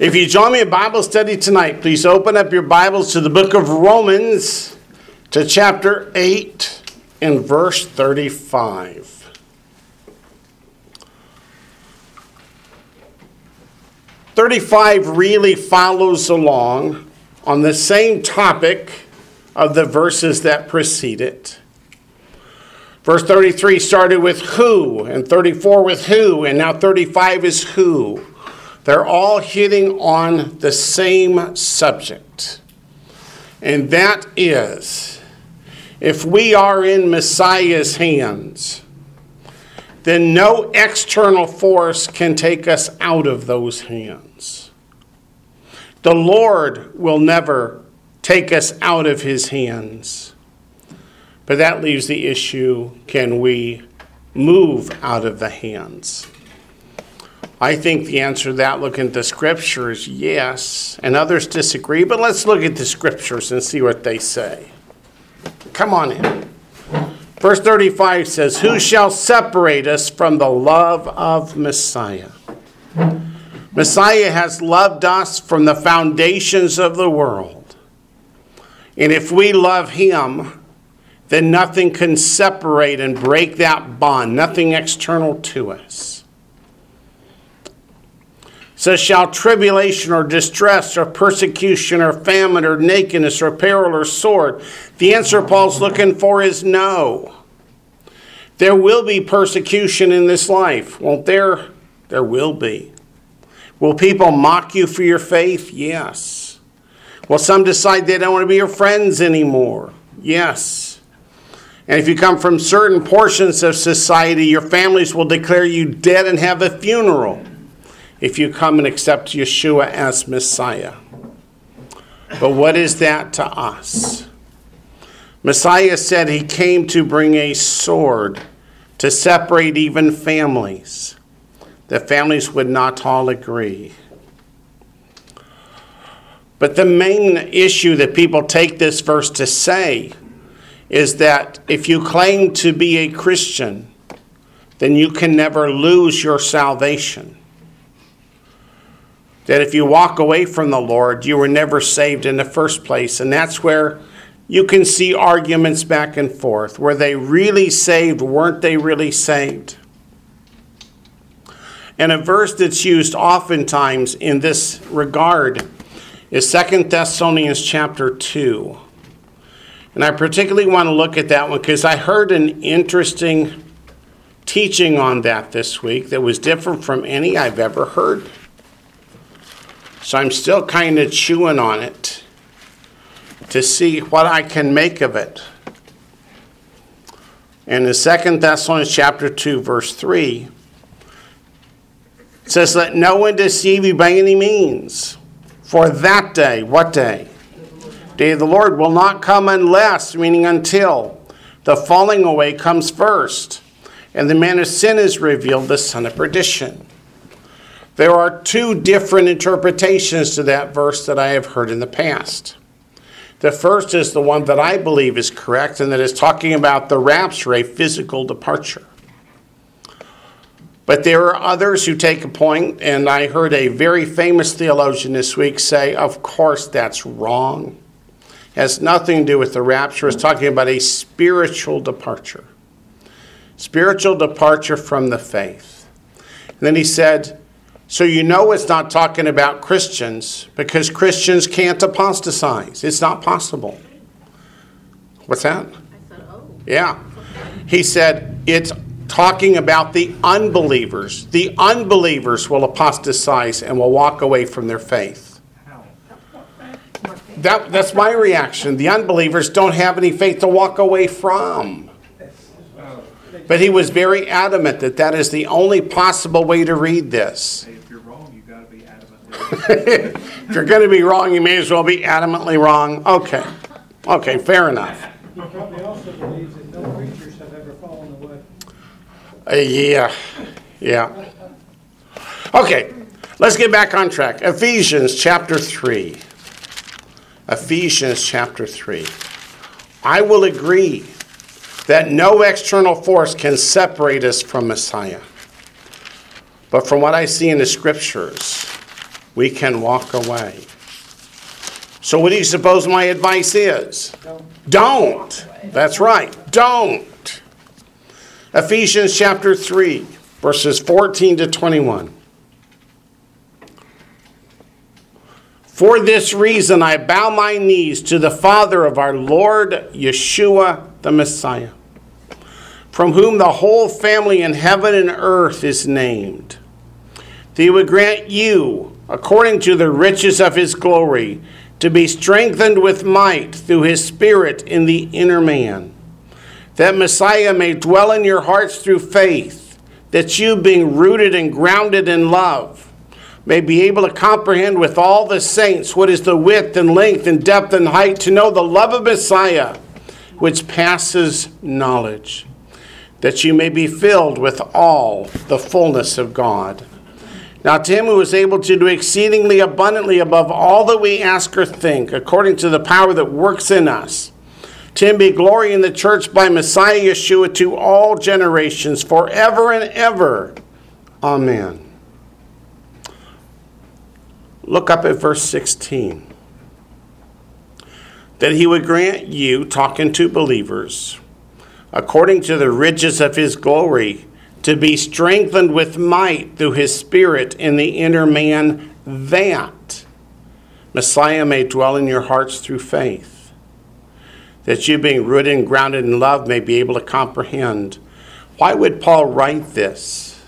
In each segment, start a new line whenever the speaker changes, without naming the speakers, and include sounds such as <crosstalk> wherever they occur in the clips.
If you join me in Bible study tonight, please open up your Bibles to the book of Romans, to chapter 8 and verse 35. Thirty-five really follows along on the same topic of the verses that precede it. Verse 33 started with who, and 34 with who, and now 35 is who. They're all hitting on the same subject. And that is if we are in Messiah's hands, then no external force can take us out of those hands. The Lord will never take us out of his hands. But that leaves the issue can we move out of the hands? I think the answer to that, looking at the scriptures, yes. And others disagree, but let's look at the scriptures and see what they say. Come on in. Verse 35 says, Who shall separate us from the love of Messiah? Messiah has loved us from the foundations of the world. And if we love him, then nothing can separate and break that bond, nothing external to us says, Shall tribulation or distress or persecution or famine or nakedness or peril or sword? The answer Paul's looking for is no. There will be persecution in this life, won't there? There will be. Will people mock you for your faith? Yes. Will some decide they don't want to be your friends anymore? Yes. And if you come from certain portions of society, your families will declare you dead and have a funeral if you come and accept Yeshua as Messiah. But what is that to us? Messiah said he came to bring a sword to separate even families. The families would not all agree. But the main issue that people take this verse to say is that if you claim to be a Christian, then you can never lose your salvation that if you walk away from the Lord, you were never saved in the first place. And that's where you can see arguments back and forth. Were they really saved? Weren't they really saved? And a verse that's used oftentimes in this regard is Second Thessalonians chapter 2. And I particularly want to look at that one because I heard an interesting teaching on that this week that was different from any I've ever heard. So I'm still kind of chewing on it to see what I can make of it. And in 2 Thessalonians chapter 2, verse 3, it says, Let no one deceive you by any means. For that day, what day? Day of the Lord will not come unless, meaning until, the falling away comes first, and the man of sin is revealed, the son of perdition. There are two different interpretations to that verse that I have heard in the past. The first is the one that I believe is correct, and that is talking about the rapture, a physical departure. But there are others who take a point, and I heard a very famous theologian this week say, Of course, that's wrong. It has nothing to do with the rapture. It's talking about a spiritual departure. Spiritual departure from the faith. And then he said, so you know it's not talking about Christians because Christians can't apostatize. It's not possible. What's that? I said, oh. Yeah. He said it's talking about the unbelievers. The unbelievers will apostatize and will walk away from their faith. That, that's my reaction. The unbelievers don't have any faith to walk away from. But he was very adamant that that is the only possible way to read this. if you're going to <laughs> be wrong, you may as well be adamantly wrong. Okay. Okay, fair enough.
He probably also believes that no preachers have ever fallen away.
Uh, yeah, yeah. Okay, let's get back on track. Ephesians chapter 3. Ephesians chapter 3. I will agree that no external force can separate us from Messiah. But from what I see in the scriptures, we can walk away. So, what do you suppose my advice is?
Don't.
Don't. That's right. Don't. Ephesians chapter 3, verses 14 to 21. For this reason, I bow my knees to the Father of our Lord Yeshua the Messiah, from whom the whole family in heaven and earth is named. That he would grant you, according to the riches of his glory, to be strengthened with might through his Spirit in the inner man, that Messiah may dwell in your hearts through faith, that you, being rooted and grounded in love, may be able to comprehend with all the saints what is the width and length and depth and height, to know the love of Messiah, which passes knowledge, that you may be filled with all the fullness of God. Now, to him who is able to do exceedingly abundantly above all that we ask or think, according to the power that works in us, to him be glory in the church by Messiah Yeshua to all generations, forever and ever. Amen. Look up at verse 16. That he would grant you, talking to believers, according to the riches of his glory, to be strengthened with might through his Spirit in the inner man, that Messiah may dwell in your hearts through faith. That you, being rooted and grounded in love, may be able to comprehend. Why would Paul write this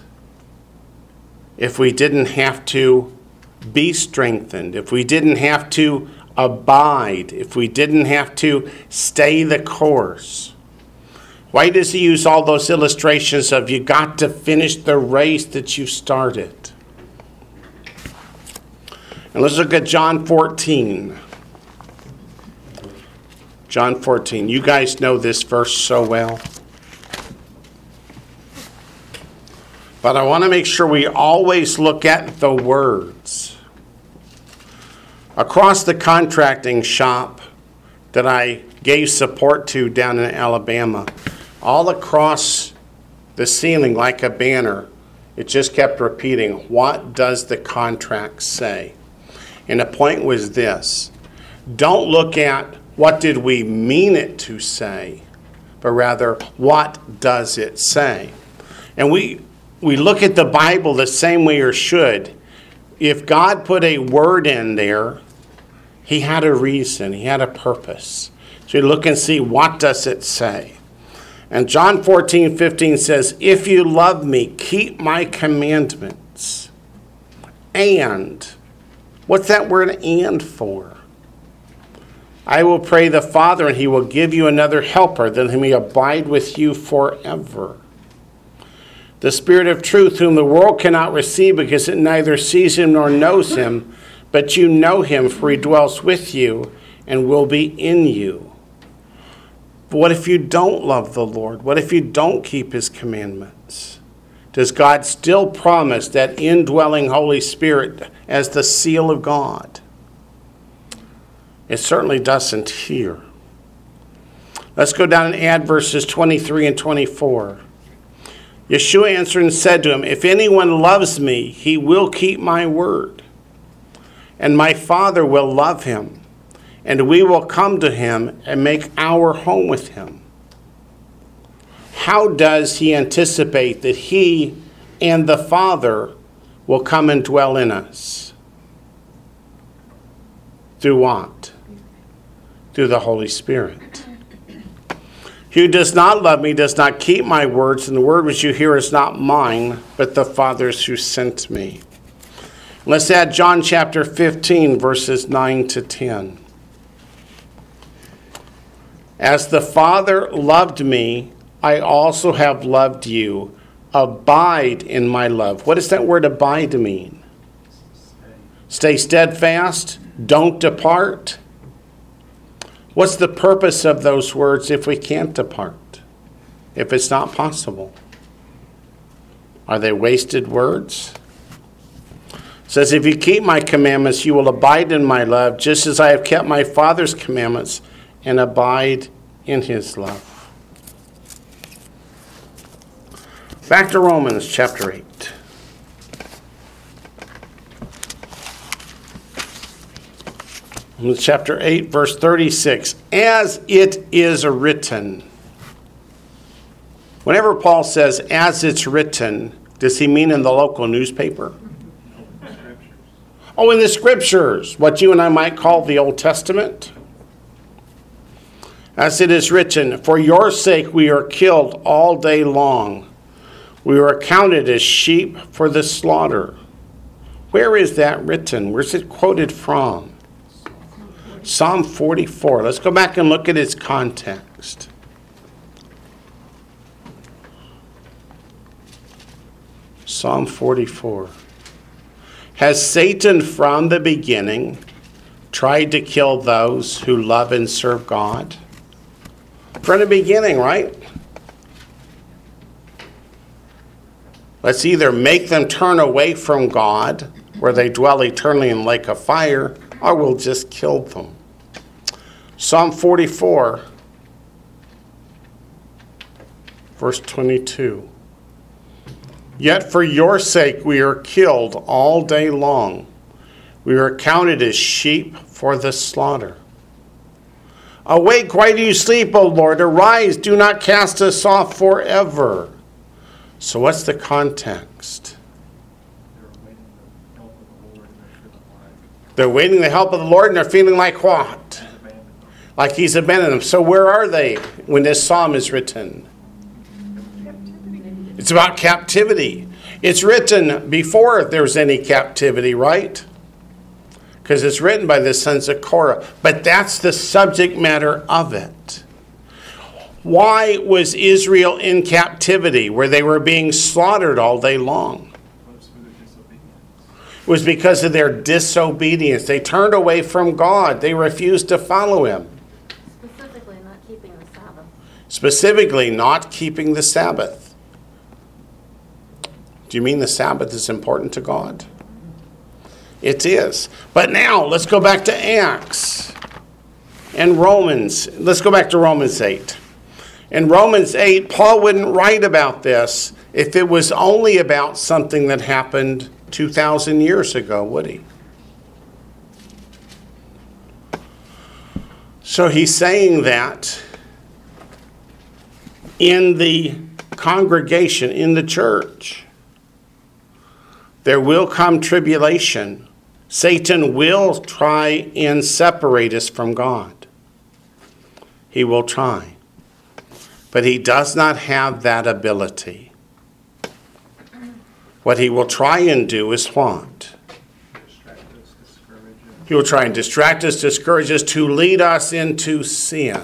if we didn't have to be strengthened, if we didn't have to abide, if we didn't have to stay the course? Why does he use all those illustrations of you got to finish the race that you started? And let's look at John 14. John 14. You guys know this verse so well. But I want to make sure we always look at the words. Across the contracting shop that I gave support to down in Alabama, all across the ceiling like a banner, it just kept repeating, What does the contract say? And the point was this don't look at what did we mean it to say, but rather, what does it say? And we, we look at the Bible the same way or should. If God put a word in there, he had a reason, he had a purpose. So you look and see what does it say. And John 14, 15 says, If you love me, keep my commandments. And, what's that word and for? I will pray the Father, and he will give you another helper, that he may abide with you forever. The Spirit of truth, whom the world cannot receive because it neither sees him nor knows him, but you know him, for he dwells with you and will be in you. But what if you don't love the Lord? What if you don't keep his commandments? Does God still promise that indwelling Holy Spirit as the seal of God? It certainly doesn't here. Let's go down and add verses 23 and 24. Yeshua answered and said to him, If anyone loves me, he will keep my word, and my Father will love him, and we will come to him and make our home with him. How does he anticipate that he and the Father will come and dwell in us? Through what? Through the Holy Spirit. Who does not love me does not keep my words, and the word which you hear is not mine, but the Father's who sent me. Let's add John chapter 15, verses 9 to 10. As the Father loved me, I also have loved you. Abide in my love. What does that word abide mean? Stay steadfast, don't depart. What's the purpose of those words if we can't depart? If it's not possible? Are they wasted words? It says, If you keep my commandments, you will abide in my love, just as I have kept my Father's commandments and abide in his love. Back to Romans chapter 8. Chapter 8, verse 36. As it is written. Whenever Paul says, as it's written, does he mean in the local newspaper? Oh, in the scriptures, what you and I might call the Old Testament. As it is written, For your sake we are killed all day long. We are counted as sheep for the slaughter. Where is that written? Where's it quoted from? Psalm 44. Let's go back and look at its context. Psalm 44. Has Satan from the beginning tried to kill those who love and serve God? From the beginning, right? Let's either make them turn away from God, where they dwell eternally in lake of fire, or we'll just kill them. Psalm 44, verse 22. Yet for your sake we are killed all day long. We are counted as sheep for the slaughter. Awake, why do you sleep, O Lord? Arise, do not cast us off forever. So, what's the context?
They're waiting the help of the Lord and they're feeling like
what? Like he's abandoned them. So, where are they when this psalm is written? It's about captivity. It's written before there's any captivity, right? Because it's written by the sons of Korah. But that's the subject matter of it. Why was Israel in captivity where they were being slaughtered all day long?
Those for their disobedience.
It was because of their disobedience. They turned away from God, they refused to follow Him.
Specifically, not keeping the Sabbath.
Specifically, not keeping the Sabbath. Do you mean the Sabbath is important to God? It is. But now, let's go back to Acts and Romans. Let's go back to Romans 8. In Romans 8, Paul wouldn't write about this if it was only about something that happened 2,000 years ago, would he? So he's saying that in the congregation, in the church, there will come tribulation. Satan will try and separate us from God. He will try. But he does not have that ability. What he will try and do is
us.
He will try and distract us, discourage us, to lead us into sin.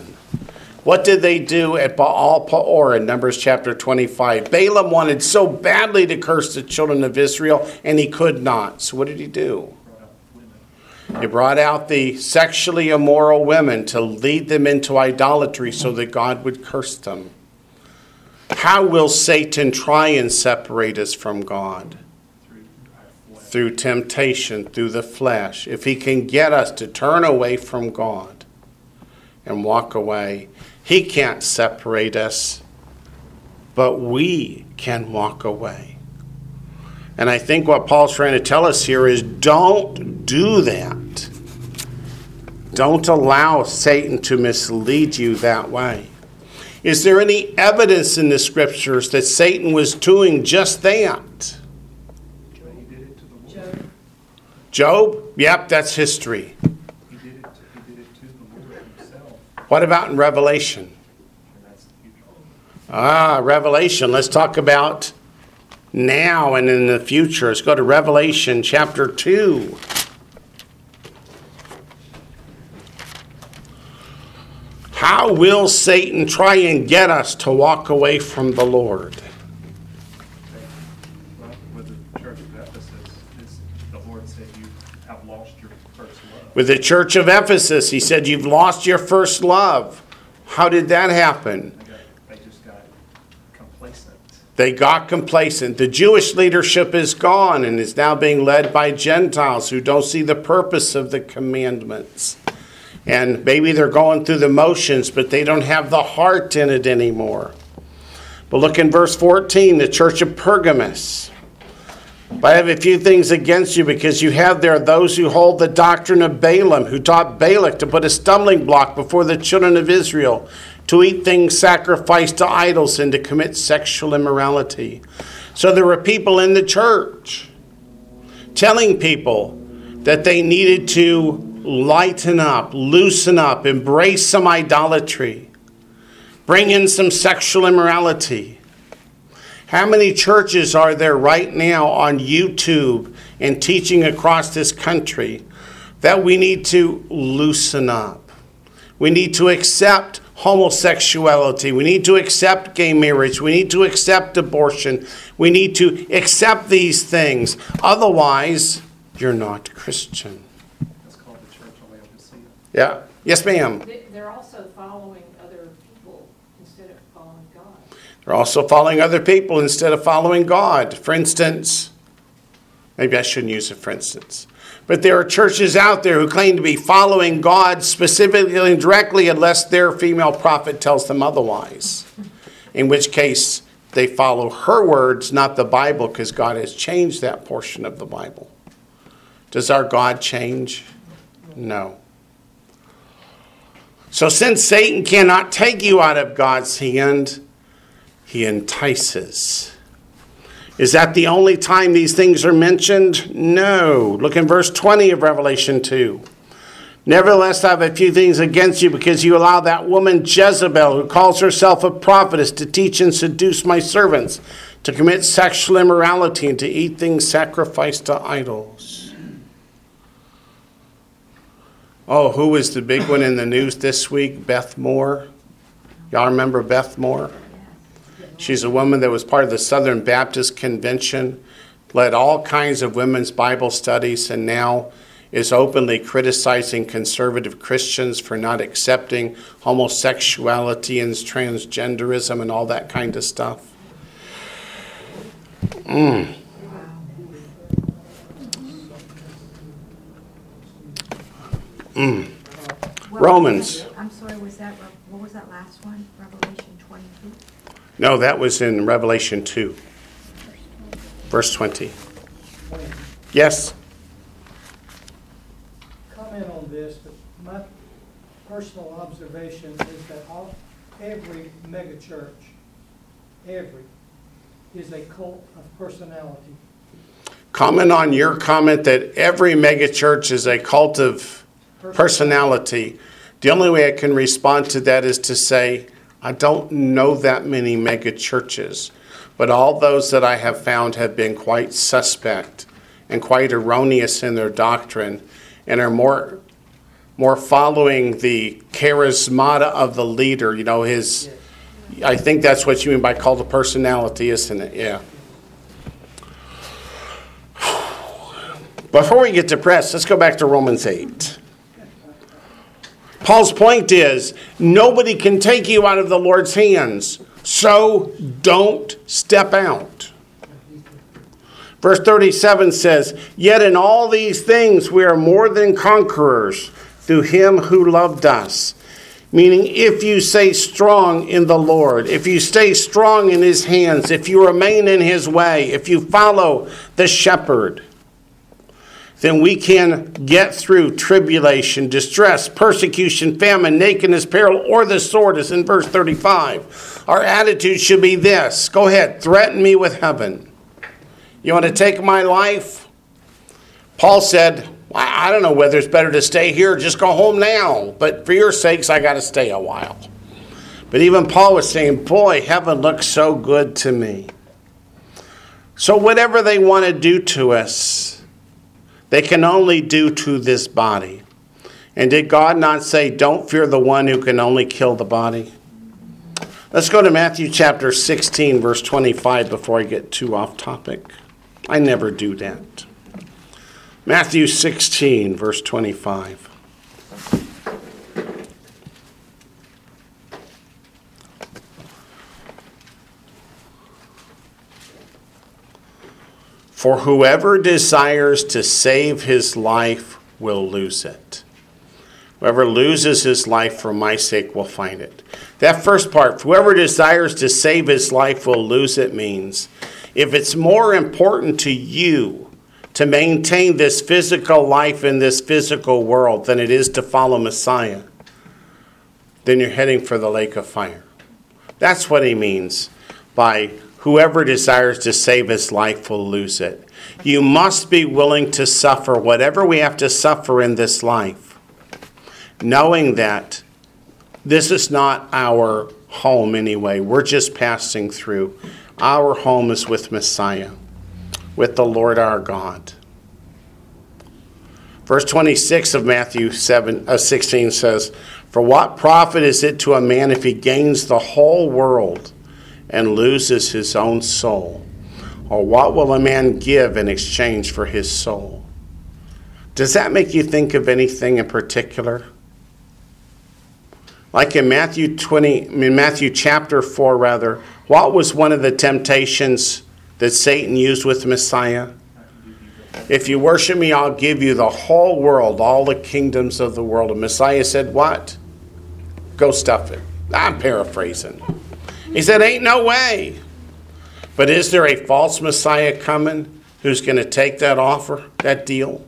What did they do at Baal Peor in Numbers chapter 25? Balaam wanted so badly to curse the children of Israel, and he could not. So, what did he do? He brought out the sexually immoral women to lead them into idolatry so that God would curse them. How will Satan try and separate us from God?
through
temptation, through the flesh, if he can get us to turn away from God and walk away, he can't separate us, but we can walk away. And I think what Paul's trying to tell us here is don't do that. Don't allow Satan to mislead you that way. Is there any evidence in the scriptures that Satan was doing just that? Job? Yep, that's history. What about in Revelation? Ah, Revelation. Let's talk about now and in the future. Let's go to Revelation chapter 2. How will Satan try and get us to walk away from the Lord?
Well, with the church of Ephesus, the Lord said you have lost your first love.
With the church of Ephesus, he said, You've lost your first love. How did that happen?
They got, they just got complacent.
They got complacent. The Jewish leadership is gone and is now being led by Gentiles who don't see the purpose of the commandments. And maybe they're going through the motions, but they don't have the heart in it anymore. But look in verse 14, the church of Pergamus. But I have a few things against you because you have there those who hold the doctrine of Balaam, who taught Balak to put a stumbling block before the children of Israel, to eat things sacrificed to idols, and to commit sexual immorality. So there were people in the church telling people that they needed to lighten up, loosen up, embrace some idolatry, bring in some sexual immorality. How many churches are there right now on YouTube and teaching across this country that we need to loosen up? We need to accept homosexuality. We need to accept gay marriage. We need to accept abortion. We need to accept these things. Otherwise, you're not Christian.
It's called the Church of Laodicea.
Yeah. Yes, ma'am.
They- They're also following other people instead of following God.
They're also following other people instead of following God. For instance, maybe I shouldn't use it for instance, but there are churches out there who claim to be following God specifically and directly unless their female prophet tells them otherwise. In which case, they follow her words, not the Bible, because God has changed that portion of the Bible. Does our God change? No. So, since Satan cannot take you out of God's hand, he entices. Is that the only time these things are mentioned? No. Look in verse 20 of Revelation 2. Nevertheless, I have a few things against you because you allow that woman Jezebel, who calls herself a prophetess, to teach and seduce my servants, to commit sexual immorality, and to eat things sacrificed to idols. Oh, who was the big one in the news this week? Beth Moore. Y'all remember Beth Moore? She's a woman that was part of the Southern Baptist Convention, led all kinds of women's Bible studies, and now is openly criticizing conservative Christians for not accepting homosexuality and transgenderism and all that kind of stuff. Mm. Mm.
What
Romans.
I'm sorry, was that, Rev- what was that last one? Revelation 22?
No, that was in Revelation 2, verse 20. Yes?
Comment on this, but my personal observation is that all, every megachurch, every, is a cult of personality.
Comment on your comment that every megachurch is a cult of personality. The only way I can respond to that is to say, I don't know that many megachurches, but all those that I have found have been quite suspect and quite erroneous in their doctrine and are more more following the charismata of the leader, you know, his I think that's what you mean by cult of personality, isn't it? Yeah. <sighs> Before we get depressed, let's go back to Romans 8. Paul's point is nobody can take you out of the Lord's hands, so don't step out. Verse 37 says, Yet in all these things we are more than conquerors through him who loved us. Meaning, if you stay strong in the Lord, if you stay strong in his hands, if you remain in his way, if you follow the shepherd, then we can get through tribulation, distress, persecution, famine, nakedness, peril, or the sword, as in verse 35. Our attitude should be this go ahead, threaten me with heaven. You want to take my life? Paul said, I don't know whether it's better to stay here or just go home now, but for your sakes, I got to stay a while. But even Paul was saying, Boy, heaven looks so good to me. So, whatever they want to do to us, they can only do to this body. And did God not say, Don't fear the one who can only kill the body? Let's go to Matthew chapter 16, verse 25, before I get too off topic. I never do that. Matthew 16, verse 25. For whoever desires to save his life will lose it. Whoever loses his life for my sake will find it. That first part, whoever desires to save his life will lose it, means if it's more important to you to maintain this physical life in this physical world than it is to follow Messiah, then you're heading for the lake of fire. That's what he means by whoever desires to save his life will lose it. You must be willing to suffer whatever we have to suffer in this life, knowing that this is not our home anyway. We're just passing through. Our home is with Messiah, with the Lord our God. Verse 26 of Matthew 7, uh, 16 says, For what profit is it to a man if he gains the whole world and loses his own soul? Or what will a man give in exchange for his soul? Does that make you think of anything in particular? Like in Matthew 20, in Matthew chapter 4, rather, what was one of the temptations that Satan used with Messiah? If you worship me, I'll give you the whole world, all the kingdoms of the world. And Messiah said, What? Go stuff it. I'm paraphrasing. He said, Ain't no way. But is there a false Messiah coming who's going to take that offer, that deal,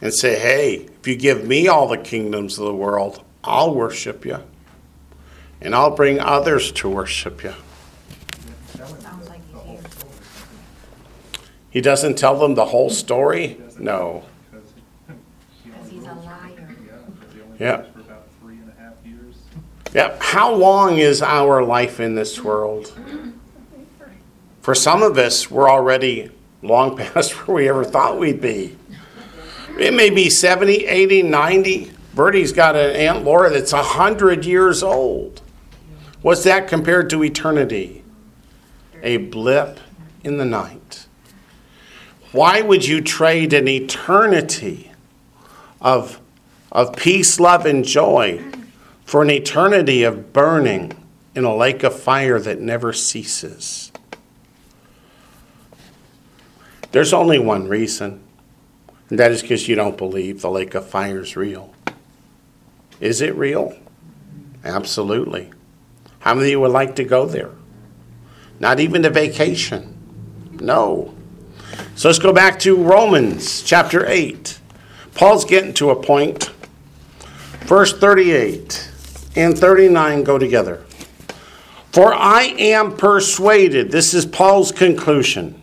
and say, Hey, if you give me all the kingdoms of the world, I'll worship you. And I'll bring others to worship you.
Sounds like he's here.
He doesn't tell them the whole story? No. <laughs>
He's a liar.
Yeah.
For about three and a half years.
Yep. How long is our life in this world? For some of us, we're already long <laughs> past where we ever thought we'd be. It may be 70, 80, 90. Bertie's got an Aunt Laura that's 100 years old. What's that compared to eternity? A blip in the night. Why would you trade an eternity of, of peace, love, and joy for an eternity of burning in a lake of fire that never ceases? There's only one reason, and that is because you don't believe the lake of fire is real. Is it real? Absolutely. How many of you would like to go there? Not even a vacation. No. So let's go back to Romans chapter 8. Paul's getting to a point. Verse 38 and 39 go together. For I am persuaded, this is Paul's conclusion,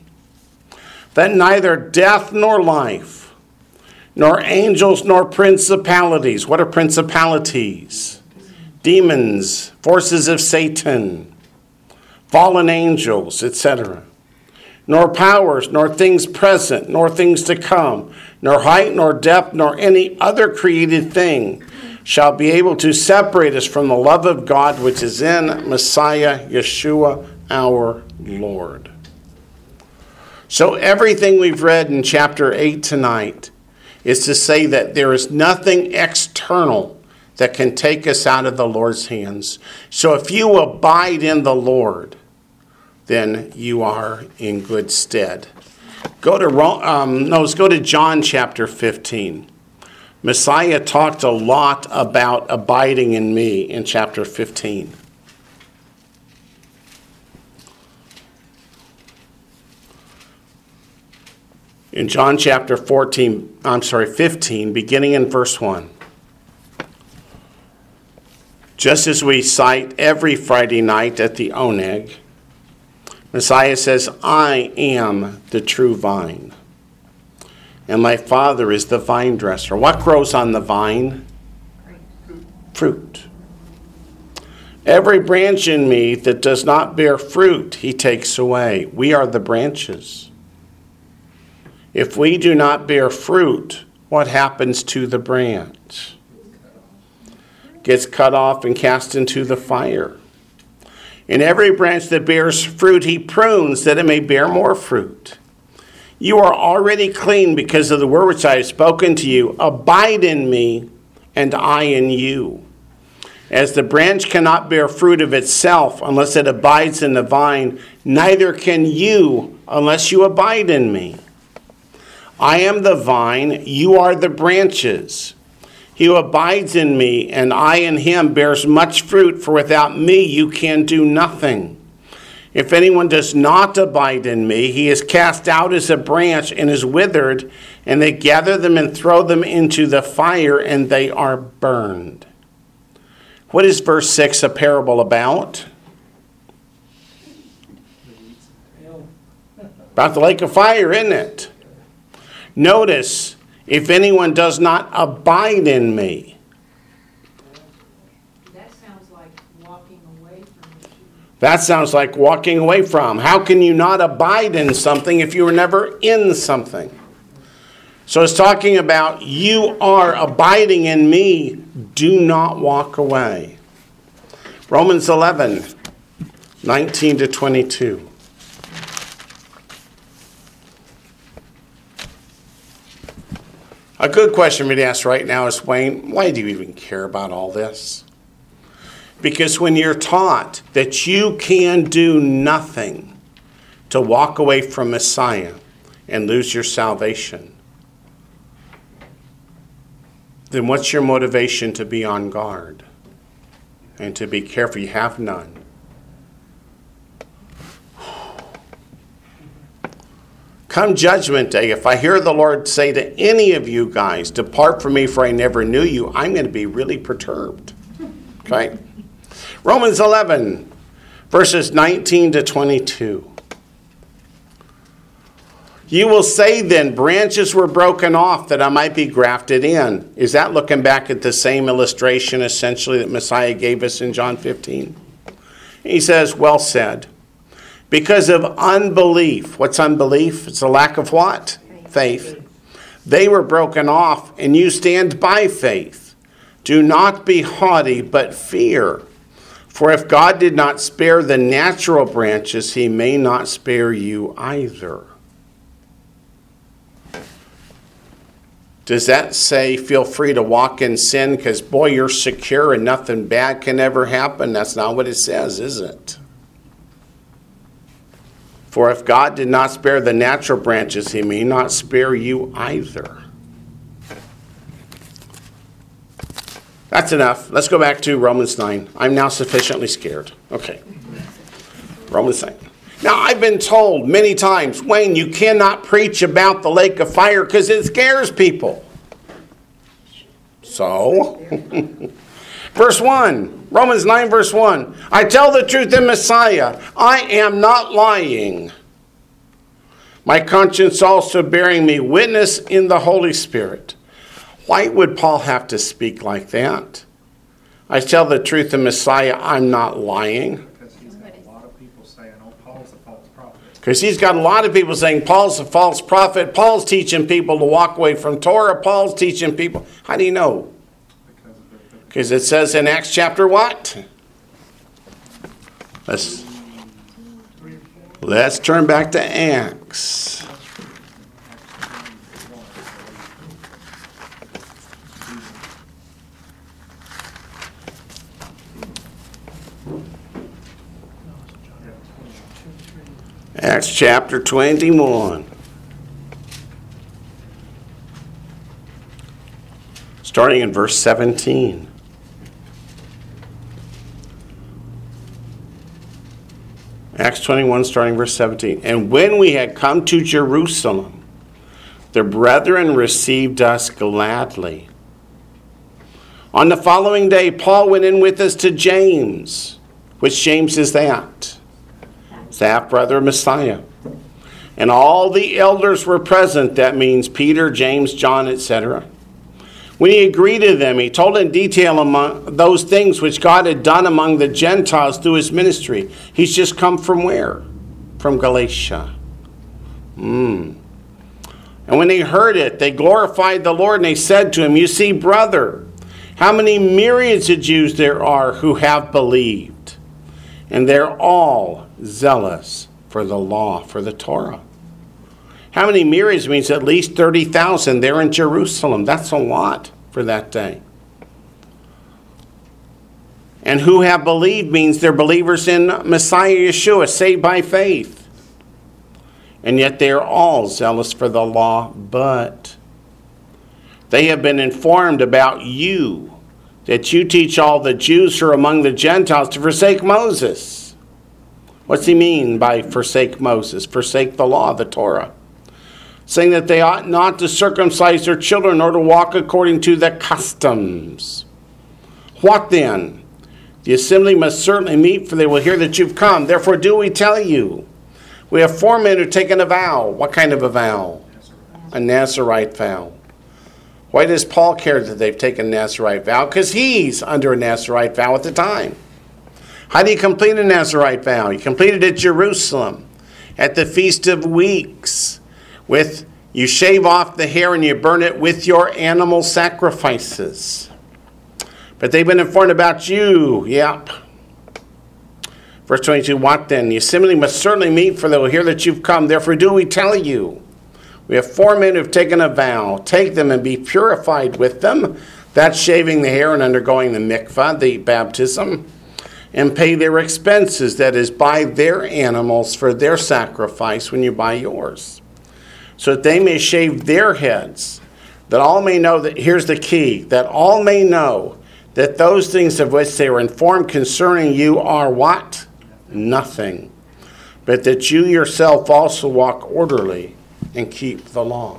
that neither death nor life, nor angels nor principalities, what are principalities? Demons, forces of Satan, fallen angels, etc nor powers, nor things present, nor things to come, nor height, nor depth, nor any other created thing shall be able to separate us from the love of God which is in Messiah Yeshua our Lord. So, everything we've read in chapter 8 tonight is to say that there is nothing external that can take us out of the Lord's hands. So, if you abide in the Lord, then you are in good stead. Go to um, no, let's go to John chapter 15. Messiah talked a lot about abiding in me in chapter 15. In John chapter 14, I'm sorry, 15, beginning in verse 1. Just as we cite every Friday night at the Oneg, Messiah says, I am the true vine, and my Father is the vine dresser. What grows on the vine? Fruit. Every branch in me that does not bear fruit, he takes away. We are the branches. If we do not bear fruit, what happens to the branch? Gets cut off and cast into the fire. In every branch that bears fruit, he prunes that it may bear more fruit. You are already clean because of the word which I have spoken to you. Abide in me, and I in you. As the branch cannot bear fruit of itself unless it abides in the vine, neither can you unless you abide in me. I am the vine, you are the branches. He who abides in me and I in him bears much fruit, for without me you can do nothing. If anyone does not abide in me, he is cast out as a branch and is withered, and they gather them and throw them into the fire, and they are burned. What is verse 6 a parable about? About the lake of fire, isn't it? Notice, if anyone does not abide in me.
That sounds like walking away from the truth.
That sounds like walking away from. How can you not abide in something if you were never in something? So it's talking about you are abiding in me, do not walk away. Romans 11, 19 to 22. A good question for me to ask right now is Wayne, why do you even care about all this? Because when you're taught that you can do nothing to walk away from Messiah and lose your salvation, then what's your motivation to be on guard and to be careful? You have none. Come Judgment Day, if I hear the Lord say to any of you guys, Depart from me, for I never knew you, I'm going to be really perturbed. Okay? Romans 11, verses 19 to 22. You will say then, branches were broken off that I might be grafted in. Is that looking back at the same illustration essentially that Messiah gave us in John 15? He says, Well said. Because of unbelief. What's unbelief? It's a lack of what? Faith. They were broken off, and you stand by faith. Do not be haughty, but fear. For if God did not spare the natural branches, he may not spare you either. Does that say feel free to walk in sin because, boy, you're secure and nothing bad can ever happen? That's not what it says, is it? For if God did not spare the natural branches, he may not spare you either. That's enough. Let's go back to Romans 9. I'm now sufficiently scared. Okay. Romans 9. Now, I've been told many times, Wayne, you cannot preach about the lake of fire because it scares people. So, <laughs> verse 1, Romans 9, verse 1 I tell the truth in Messiah, I am not lying. My conscience also bearing me witness in the Holy Spirit. Why would Paul have to speak like that? I tell the truth in Messiah, I'm not lying.
Because he's got a lot of people saying, oh, Paul's a false prophet.
Because he's got a lot of people saying Paul's a false prophet. Paul's teaching people to walk away from Torah. Paul's teaching people. How do you know?
Because of the, the
Because it says in Acts chapter what? Let's, let's turn back to Acts. Acts chapter 21. Starting in verse 17. Acts 21, starting verse 17. And when we had come to Jerusalem, the brethren received us gladly. On the following day, Paul went in with us to James. Which James is that? Half brother Messiah. And all the elders were present. That means Peter, James, John, etc. When he agreed to them, he told in detail among those things which God had done among the Gentiles through his ministry. He's just come from where? From Galatia. Hmm. And when they heard it, they glorified the Lord and they said to him, You see, brother, how many myriads of Jews there are who have believed, and they're all zealous for the law, for the Torah. How many myriads means at least 30,000 there in Jerusalem. That's a lot for that day. And who have believed means they're believers in Messiah Yeshua, saved by faith. And yet they are all zealous for the law, but they have been informed about you, that you teach all the Jews who are among the Gentiles to forsake Moses What's he mean by forsake Moses? Forsake the law, of the Torah. Saying that they ought not to circumcise their children or to walk according to the customs. What then? The assembly must certainly meet, for they will hear that you've come. Therefore, do we tell you? We have four men who have taken a vow. What kind of a vow? A Nazarite vow. Why does Paul care that they've taken a Nazarite vow? Because he's under a Nazarite vow at the time. How do you complete a Nazarite vow? You complete it at Jerusalem at the Feast of Weeks with you shave off the hair and you burn it with your animal sacrifices. But they've been informed about you. Yep. Verse 22 What then? The assembly must certainly meet, for they will hear that you've come. Therefore, do we tell you? We have four men who have taken a vow. Take them and be purified with them. That's shaving the hair and undergoing the mikvah, the baptism, and pay their expenses. That is, buy their animals for their sacrifice when you buy yours, so that they may shave their heads. That all may know that, here's the key, that all may know that those things of which they were informed concerning you are what? Nothing. But that you yourself also walk orderly and keep the law.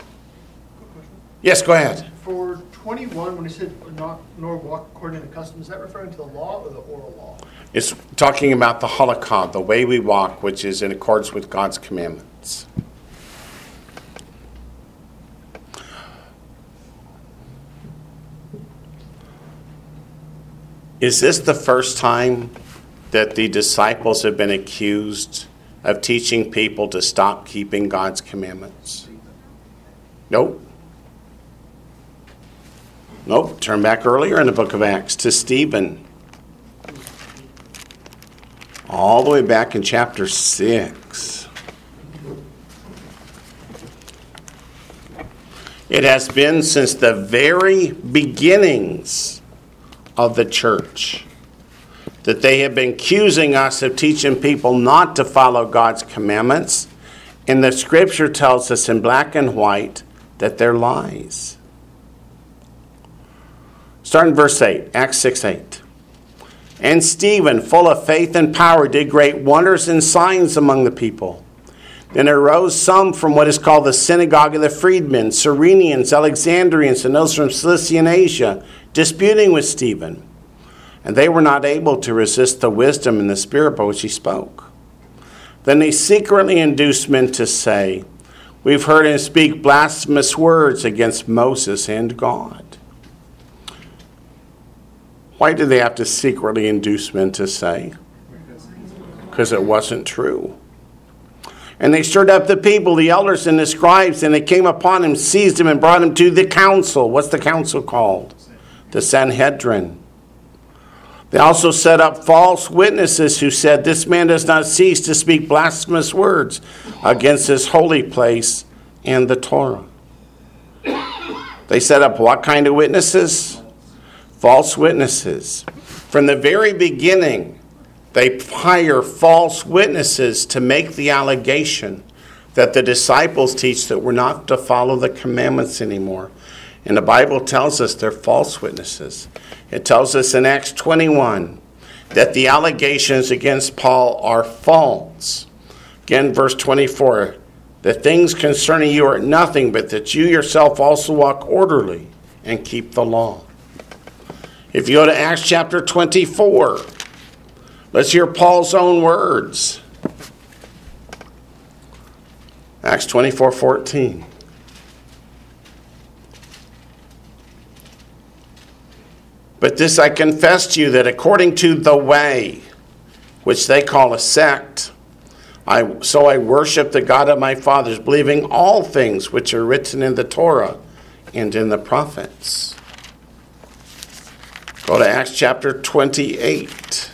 Yes, go ahead.
For 21, when it said not, nor walk according to the custom, is that referring to the law or the oral law?
It's talking about the halakha, the way we walk, which is in accordance with God's commandments. Is this the first time that the disciples have been accused of teaching people to stop keeping God's commandments? Nope. Nope. Turn back earlier in the book of Acts to Stephen. All the way back in chapter 6. It has been since the very beginnings of the church that they have been accusing us of teaching people not to follow God's commandments. And the scripture tells us in black and white that they're lies. Start in verse 8, Acts 6 8. And Stephen, full of faith and power, did great wonders and signs among the people. Then arose some from what is called the synagogue of the freedmen, Cyrenians, Alexandrians, and those from Cilicia and Asia, disputing with Stephen. And they were not able to resist the wisdom and the spirit by which he spoke. Then they secretly induced men to say, We've heard him speak blasphemous words against Moses and God. Why did they have to secretly induce men to say? Because it wasn't true. And they stirred up the people, the elders and the scribes, and they came upon him, seized him, and brought him to the council. What's the council called? The Sanhedrin. They also set up false witnesses who said, This man does not cease to speak blasphemous words against this holy place and the Torah. They set up what kind of witnesses? False witnesses. From the very beginning, they hire false witnesses to make the allegation that the disciples teach that we're not to follow the commandments anymore. And the Bible tells us they're false witnesses. It tells us in Acts 21 that the allegations against Paul are false. Again, verse 24 the things concerning you are nothing, but that you yourself also walk orderly and keep the law. If you go to Acts chapter 24, let's hear Paul's own words. Acts 24 14. But this I confess to you that according to the way, which they call a sect, I, so I worship the God of my fathers, believing all things which are written in the Torah and in the prophets. Go to Acts chapter 28.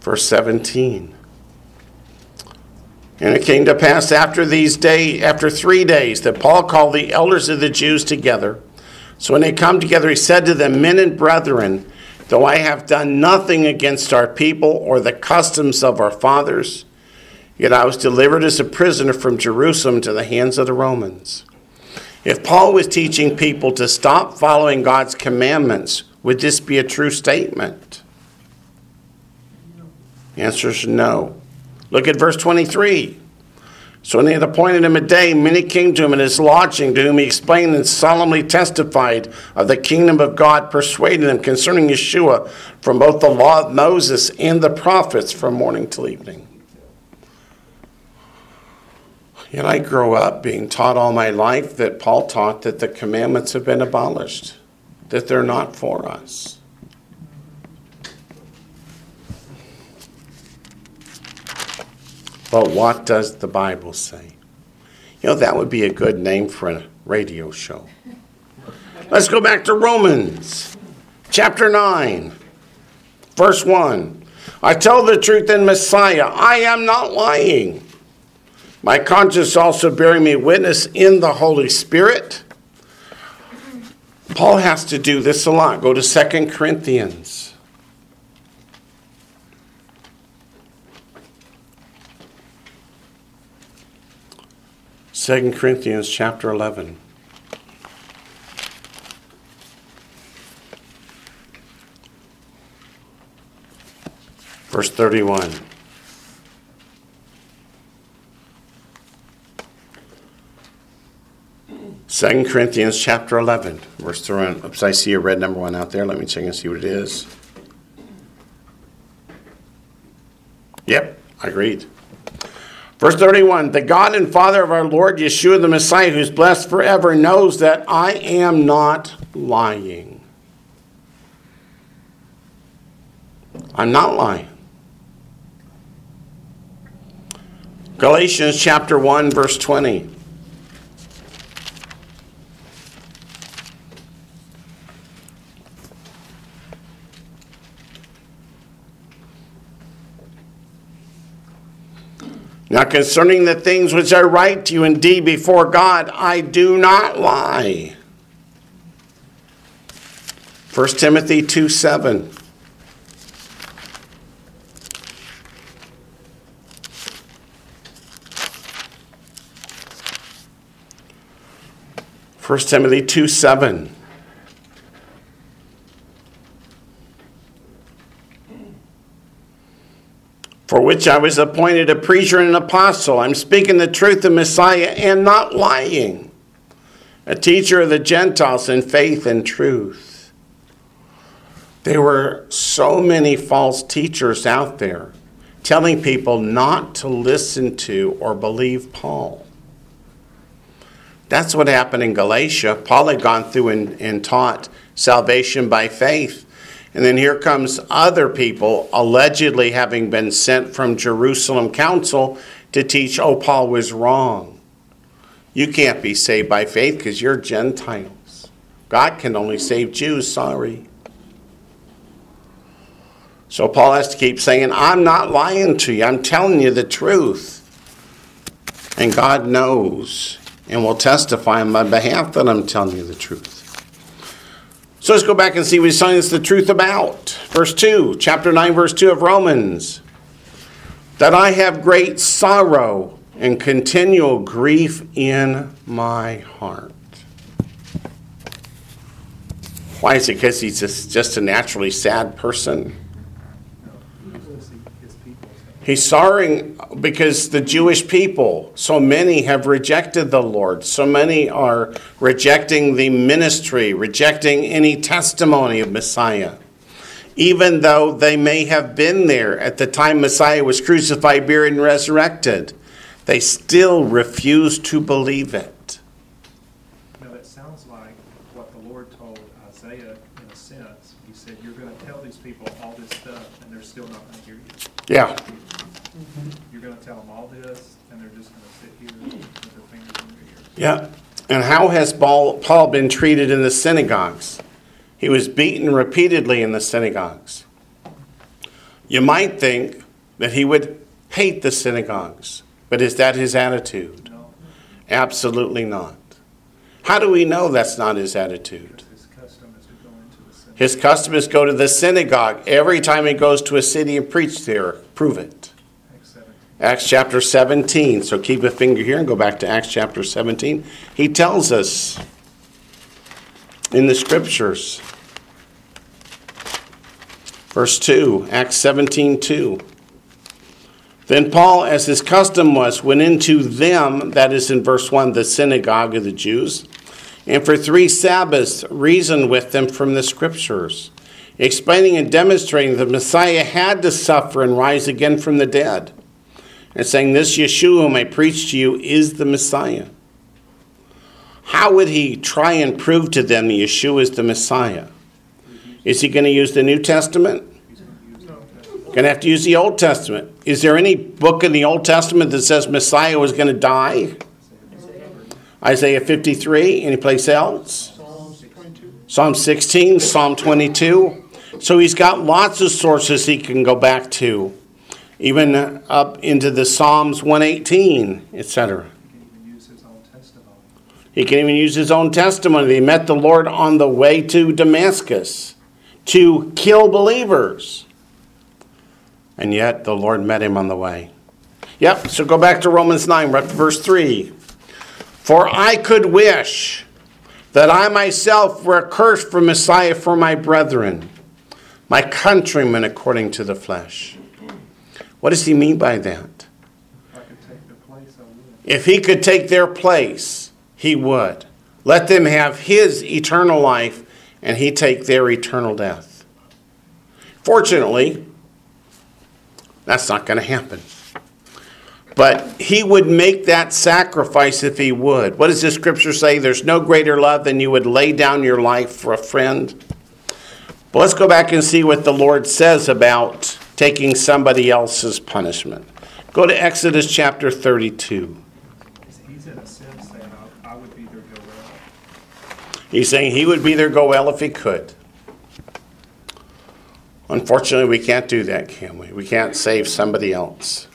Verse 17. And it came to pass after these days, after three days, that Paul called the elders of the Jews together. So when they come together, he said to them, Men and brethren, though I have done nothing against our people or the customs of our fathers, yet I was delivered as a prisoner from Jerusalem to the hands of the Romans. If Paul was teaching people to stop following God's commandments, Would this be a true statement? The answer is no. Look at verse 23. So when they had appointed him a day, many came to him in his lodging, to whom he explained and solemnly testified of the kingdom of God, persuading them concerning Yeshua from both the law of Moses and the prophets from morning till evening. Yet I grow up being taught all my life that Paul taught that the commandments have been abolished, that they're not for us. But what does the Bible say? You know, that would be a good name for a radio show. Let's go back to Romans chapter 9, verse 1. I tell the truth in Messiah, I am not lying. My conscience also bearing me witness in the Holy Spirit. Paul has to do this a lot. Go to 2 Corinthians. Second Corinthians chapter 11. Verse 31. Second Corinthians chapter 11. Verse 31. Oops, I see a red number one out there. Let me check and see what it is. Yep, I agreed. Verse 31 The God and Father of our Lord Yeshua the Messiah, who's blessed forever, knows that I am not lying. I'm not lying. Galatians chapter 1, verse 20. Now, concerning the things which I write to you, indeed before God, I do not lie. 1 Timothy 2 7. First Timothy 2 7. For which I was appointed a preacher and an apostle. I'm speaking the truth of Messiah and not lying, a teacher of the Gentiles in faith and truth. There were so many false teachers out there telling people not to listen to or believe Paul. That's what happened in Galatia. Paul had gone through and, and taught salvation by faith. And then here comes other people allegedly having been sent from Jerusalem council to teach, oh, Paul was wrong. You can't be saved by faith because you're Gentiles. God can only save Jews, sorry. So Paul has to keep saying, I'm not lying to you, I'm telling you the truth. And God knows and will testify on my behalf that I'm telling you the truth. So let's go back and see what he's telling us the truth about. Verse 2, chapter 9, verse 2 of Romans. That I have great sorrow and continual grief in my heart. Why is it? Because he's just, just a naturally sad person. He's sorrowing because the Jewish people, so many have rejected the Lord. So many are rejecting the ministry, rejecting any testimony of Messiah. Even though they may have been there at the time Messiah was crucified, buried, and resurrected, they still refuse to believe it.
Now, that sounds like what the Lord told Isaiah in a sense. He said, you're gonna tell these people all this stuff, and they're still not gonna hear you.
Yeah.
You're gonna tell them all this, and they're just gonna sit here with their fingers in their ears.
Yeah. And how has Paul been treated in the synagogues? He was beaten repeatedly in the synagogues. You might think that he would hate the synagogues, but is that his attitude? Absolutely not. How do we know that's not his attitude?
his custom is to go into the synagogue.
His custom is go to the synagogue every time he goes to a city and preach there. Prove it.
Acts
chapter 17. So keep a finger here and go back to Acts chapter 17. He tells us in the scriptures Verse 2, Acts 17 2. Then Paul, as his custom was, went into them, that is in verse 1, the synagogue of the Jews, and for three Sabbaths reasoned with them from the scriptures, explaining and demonstrating the Messiah had to suffer and rise again from the dead, and saying, This Yeshua whom I preach to you is the Messiah. How would he try and prove to them that Yeshua is the Messiah? Is he going to use the New Testament? Going to have to use the Old Testament. Is there any book in the Old Testament that says Messiah was going to die? Isaiah 53, any place else? Psalm 16, Psalm 22. So he's got lots of sources he can go back to, even up into the Psalms 118, etc.
He can even use his own testimony.
He can even use his own testimony. He met the Lord on the way to Damascus to kill believers. And yet the Lord met him on the way. Yep, so go back to Romans 9, we're up to verse 3. For I could wish that I myself were accursed for Messiah for my brethren, my countrymen according to the flesh. What does he mean by that?
Place.
If he could take their place, he would. Let them have his eternal life and he take their eternal death. Fortunately, that's not going to happen. But he would make that sacrifice if he would. What does the scripture say? There's no greater love than you would lay down your life for a friend. But let's go back and see what the Lord says about taking somebody else's punishment. Go to Exodus chapter 32.
He's in a sense saying, I, I would be their Goel.
He's saying he would be their Goel if he could. Unfortunately, we can't do that, can we? We can't save somebody else.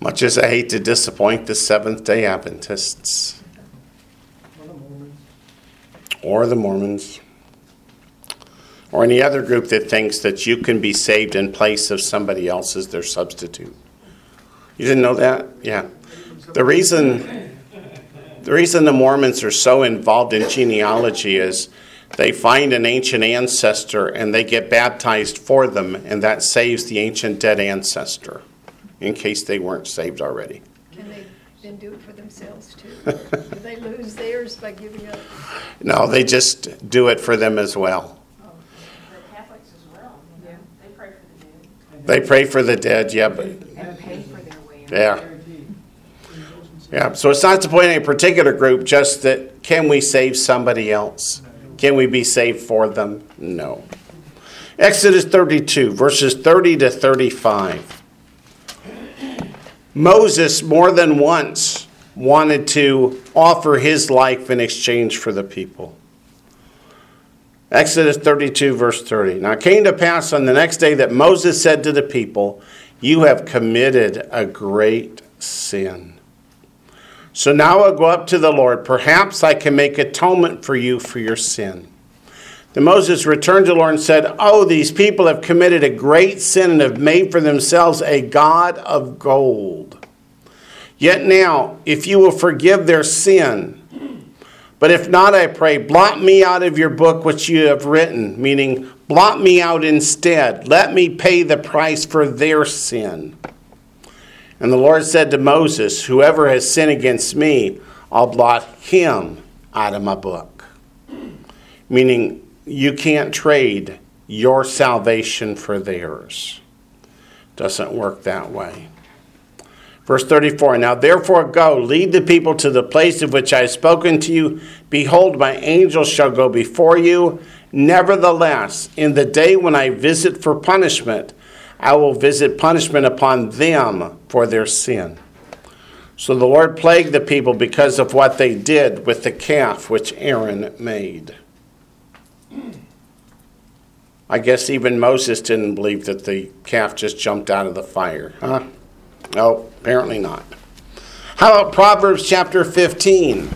Much as I hate to disappoint the Seventh day Adventists
Or the Mormons.
or the Mormons or any other group that thinks that you can be saved in place of somebody else as their substitute. You didn't know that? Yeah. The reason the reason the Mormons are so involved in genealogy is they find an ancient ancestor and they get baptized for them, and that saves the ancient dead ancestor in case they weren't saved already.
Can they then do it for themselves too? <laughs> Do they lose theirs by giving up?
No, they just do it for them as well.
The Catholics as well, you know, they pray for the dead.
They pray for the dead, yeah, but
And pay for their way.
yeah. Yeah, so it's not to point any particular group, just that can we save somebody else? Can we be saved for them? No. Exodus 32, verses 30 to 35. Moses, more than once, wanted to offer his life in exchange for the people. Exodus 32, verse 30. Now it came to pass on the next day that Moses said to the people, You have committed a great sin. So now I'll go up to the Lord. Perhaps I can make atonement for you for your sin. Then Moses returned to the Lord and said, Oh, these people have committed a great sin and have made for themselves a God of gold. Yet now, if you will forgive their sin, but if not, I pray, blot me out of your book which you have written, meaning blot me out instead. Let me pay the price for their sin. And the Lord said to Moses, Whoever has sinned against me, I'll blot him out of my book. Meaning, you can't trade your salvation for theirs. Doesn't work that way. Verse 34 Now therefore go, lead the people to the place of which I have spoken to you. Behold, my angel shall go before you. Nevertheless, in the day when I visit for punishment, I will visit punishment upon them for their sin. So the Lord plagued the people because of what they did with the calf which Aaron made. I guess even Moses didn't believe that the calf just jumped out of the fire, huh? No, apparently not. How about Proverbs chapter 15?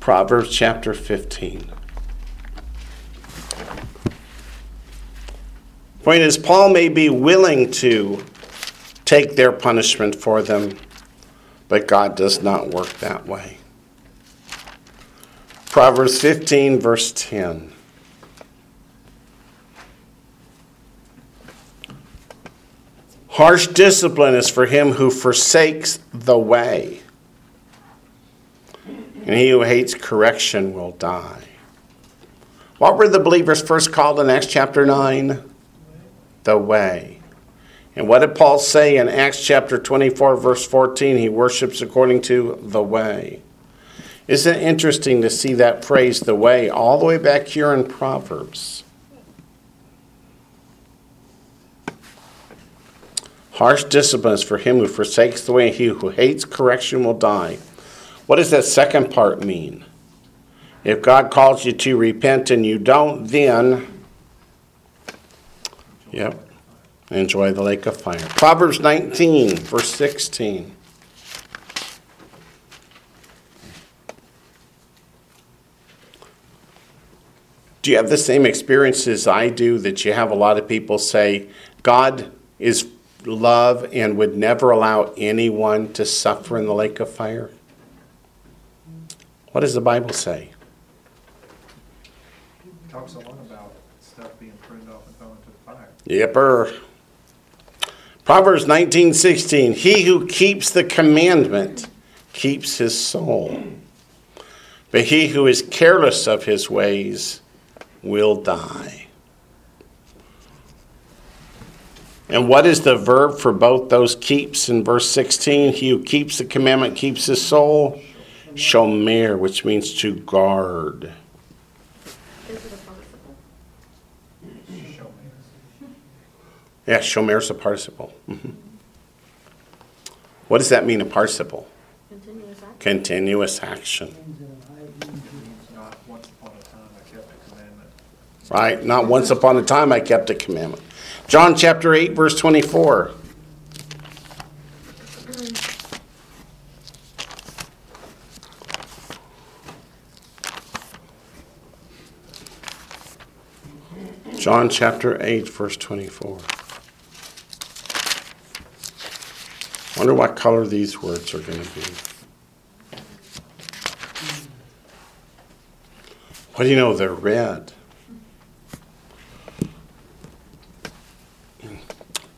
Proverbs chapter 15. Point is, Paul may be willing to take their punishment for them, but God does not work that way. Proverbs 15, verse 10. Harsh discipline is for him who forsakes the way. And he who hates correction will die. What were the believers first called in Acts chapter 9? The way. And what did Paul say in Acts chapter 24, verse 14? He worships according to the way. Isn't it interesting to see that phrase, the way, all the way back here in Proverbs? Harsh discipline is for him who forsakes the way, and he who hates correction will die. What does that second part mean? If God calls you to repent and you don't, then, yep, enjoy the lake of fire. Proverbs 19, verse 16. Do you have the same experiences I do that you have a lot of people say, God is love and would never allow anyone to suffer in the lake of fire? What does the Bible say?
Talks a lot about stuff being pruned off and thrown into the fire.
Yepper. Proverbs 19:16 He who keeps the commandment keeps his soul. But he who is careless of his ways will die. And what is the verb for both those keeps in verse 16? He who keeps the commandment keeps his soul. Shomer, which means to guard.
Is it a participle?
Show.
Yeah, shomer is a participle. Mhm. What does that mean, a participle?
Continuous action?
Continuous action.
Not once upon a time I kept a commandment.
Right? Not once upon a time I kept a commandment. John chapter 8, verse 24. John chapter 8, verse 24. Wonder what color these words are going to be. What do you know? They're red.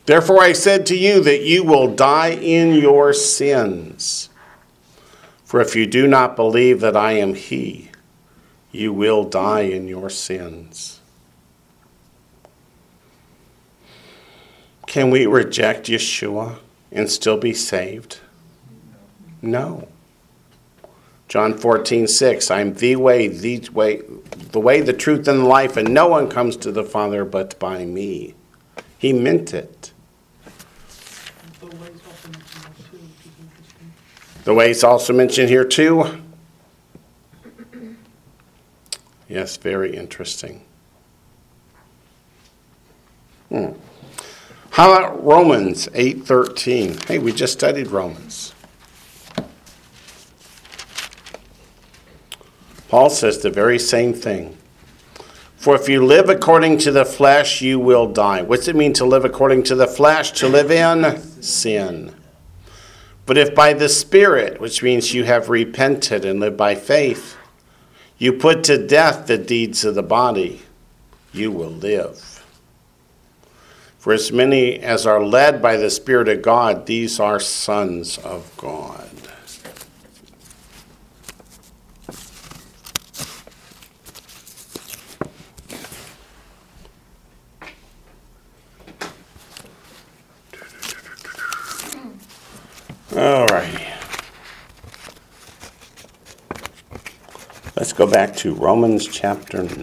Therefore, I said to you that you will die in your sins. For if you do not believe that I am He, you will die in your sins. Can we reject Yeshua and still be saved? No. John 14, 6. I am the way, the way, the way, the truth, and the life, and no one comes to the Father but by me. He meant it. The way it's also mentioned here too. Yes, very interesting. Hmm. How about Romans 8:13? Hey, we just studied Romans. Paul says the very same thing. For if you live according to the flesh, you will die. What's it mean to live according to the flesh? To live in sin. But if by the Spirit, which means you have repented and live by faith, you put to death the deeds of the body, you will live. For as many as are led by the Spirit of God, these are sons of God. All right. Let's go back to Romans chapter 9.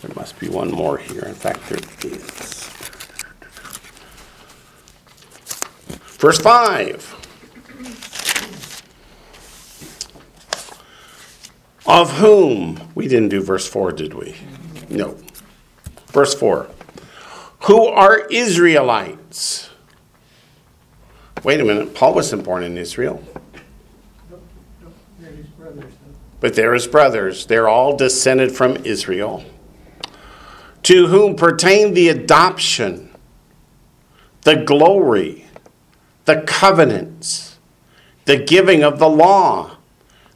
There must be one more here. In fact, there is. Verse 5. Of whom? We didn't do verse 4, did we? No. Verse 4. Who are Israelites? Wait a minute. Paul wasn't born in Israel, but they're his brothers. They're all descended from Israel. To whom pertain the adoption, the glory, the covenants, the giving of the law,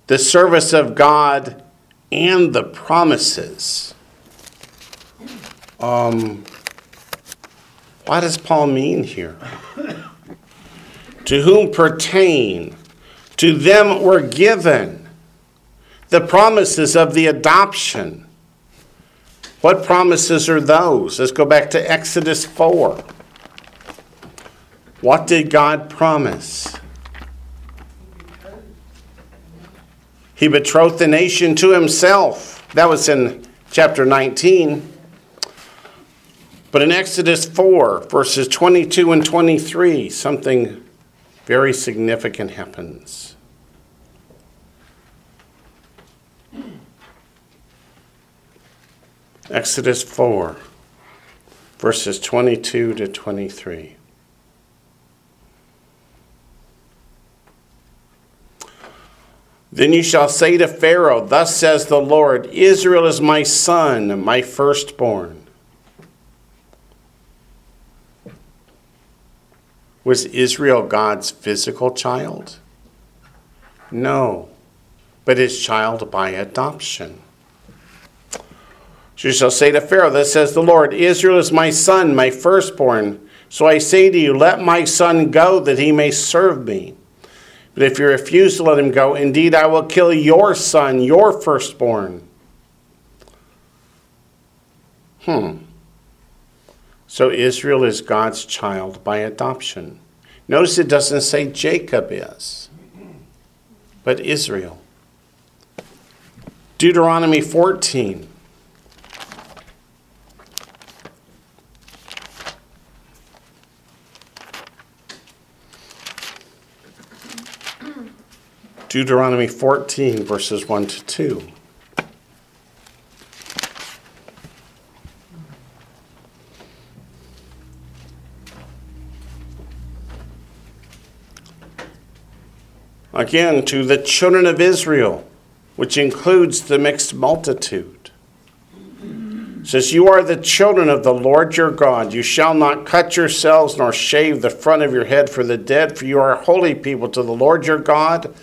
the service of God, and the promises. Um, what does Paul mean here? to whom pertain, to them were given the promises of the adoption. What promises are those? Let's go back to Exodus 4. What did God promise? He betrothed the nation to himself. That was in chapter 19. But in Exodus 4, verses 22 and 23, something very significant happens. Exodus 4, verses 22 to 23. Then you shall say to Pharaoh, Thus says the Lord, Israel is my son, my firstborn. Was Israel God's physical child? No, but his child by adoption. You shall say to Pharaoh, Thus says the Lord, Israel is my son, my firstborn. So I say to you, Let my son go, that he may serve me. But if you refuse to let him go, indeed I will kill your son, your firstborn. Hmm. So Israel is God's child by adoption. Notice it doesn't say Jacob is, but Israel. Deuteronomy 14. Deuteronomy 14, verses 1 to 2. Again, to the children of Israel, which includes the mixed multitude. It says, You are the children of the Lord your God. You shall not cut yourselves nor shave the front of your head for the dead, for you are holy people to the Lord your God.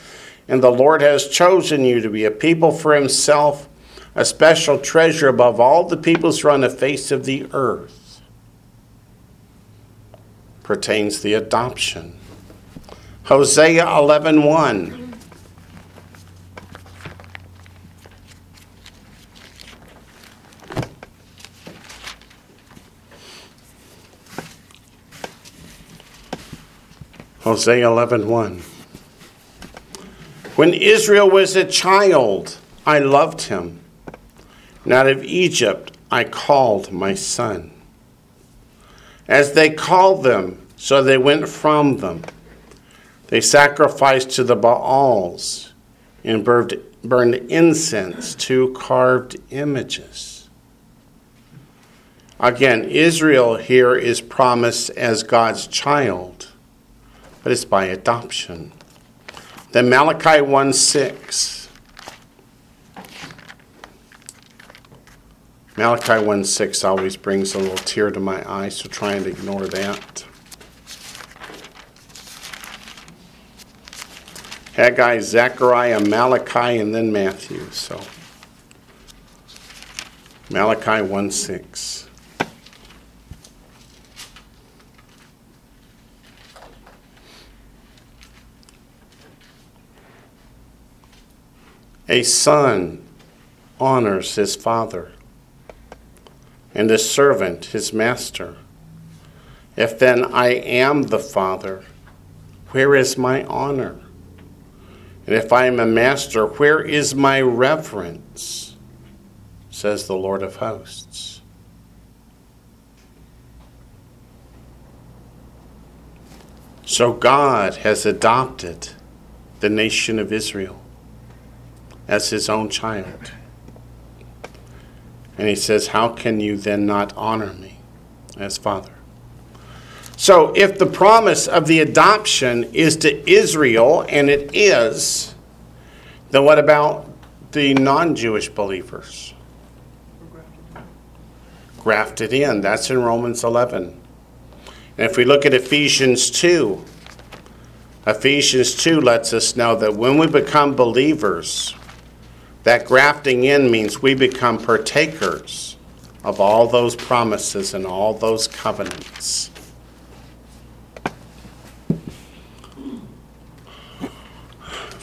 And the Lord has chosen you to be a people for himself, a special treasure above all the peoples who are on the face of the earth. Pertains the adoption. Hosea 11:1. 1. Hosea 11:1. 1. When Israel was a child, I loved him. And out of Egypt I called my son. As they called them, so they went from them. They sacrificed to the Baals and burned incense to carved images. Again, Israel here is promised as God's child, but it's by adoption. Then Malachi 1 6. Malachi 1 6 always brings a little tear to my eye, so try and ignore that. Haggai, Zechariah, Malachi, and then Matthew. So Malachi 1 6. A son honors his father, and a servant his master. If then I am the father, where is my honor? And if I am a master, where is my reverence? Says the Lord of hosts. So God has adopted the nation of Israel as his own child. And he says, How can you then not honor me as father? So, if the promise of the adoption is to Israel, and it is, then what about the non Jewish believers? Grafted in. That's in Romans 11. And if we look at Ephesians 2, Ephesians 2 lets us know that when we become believers, That grafting in means we become partakers of all those promises and all those covenants.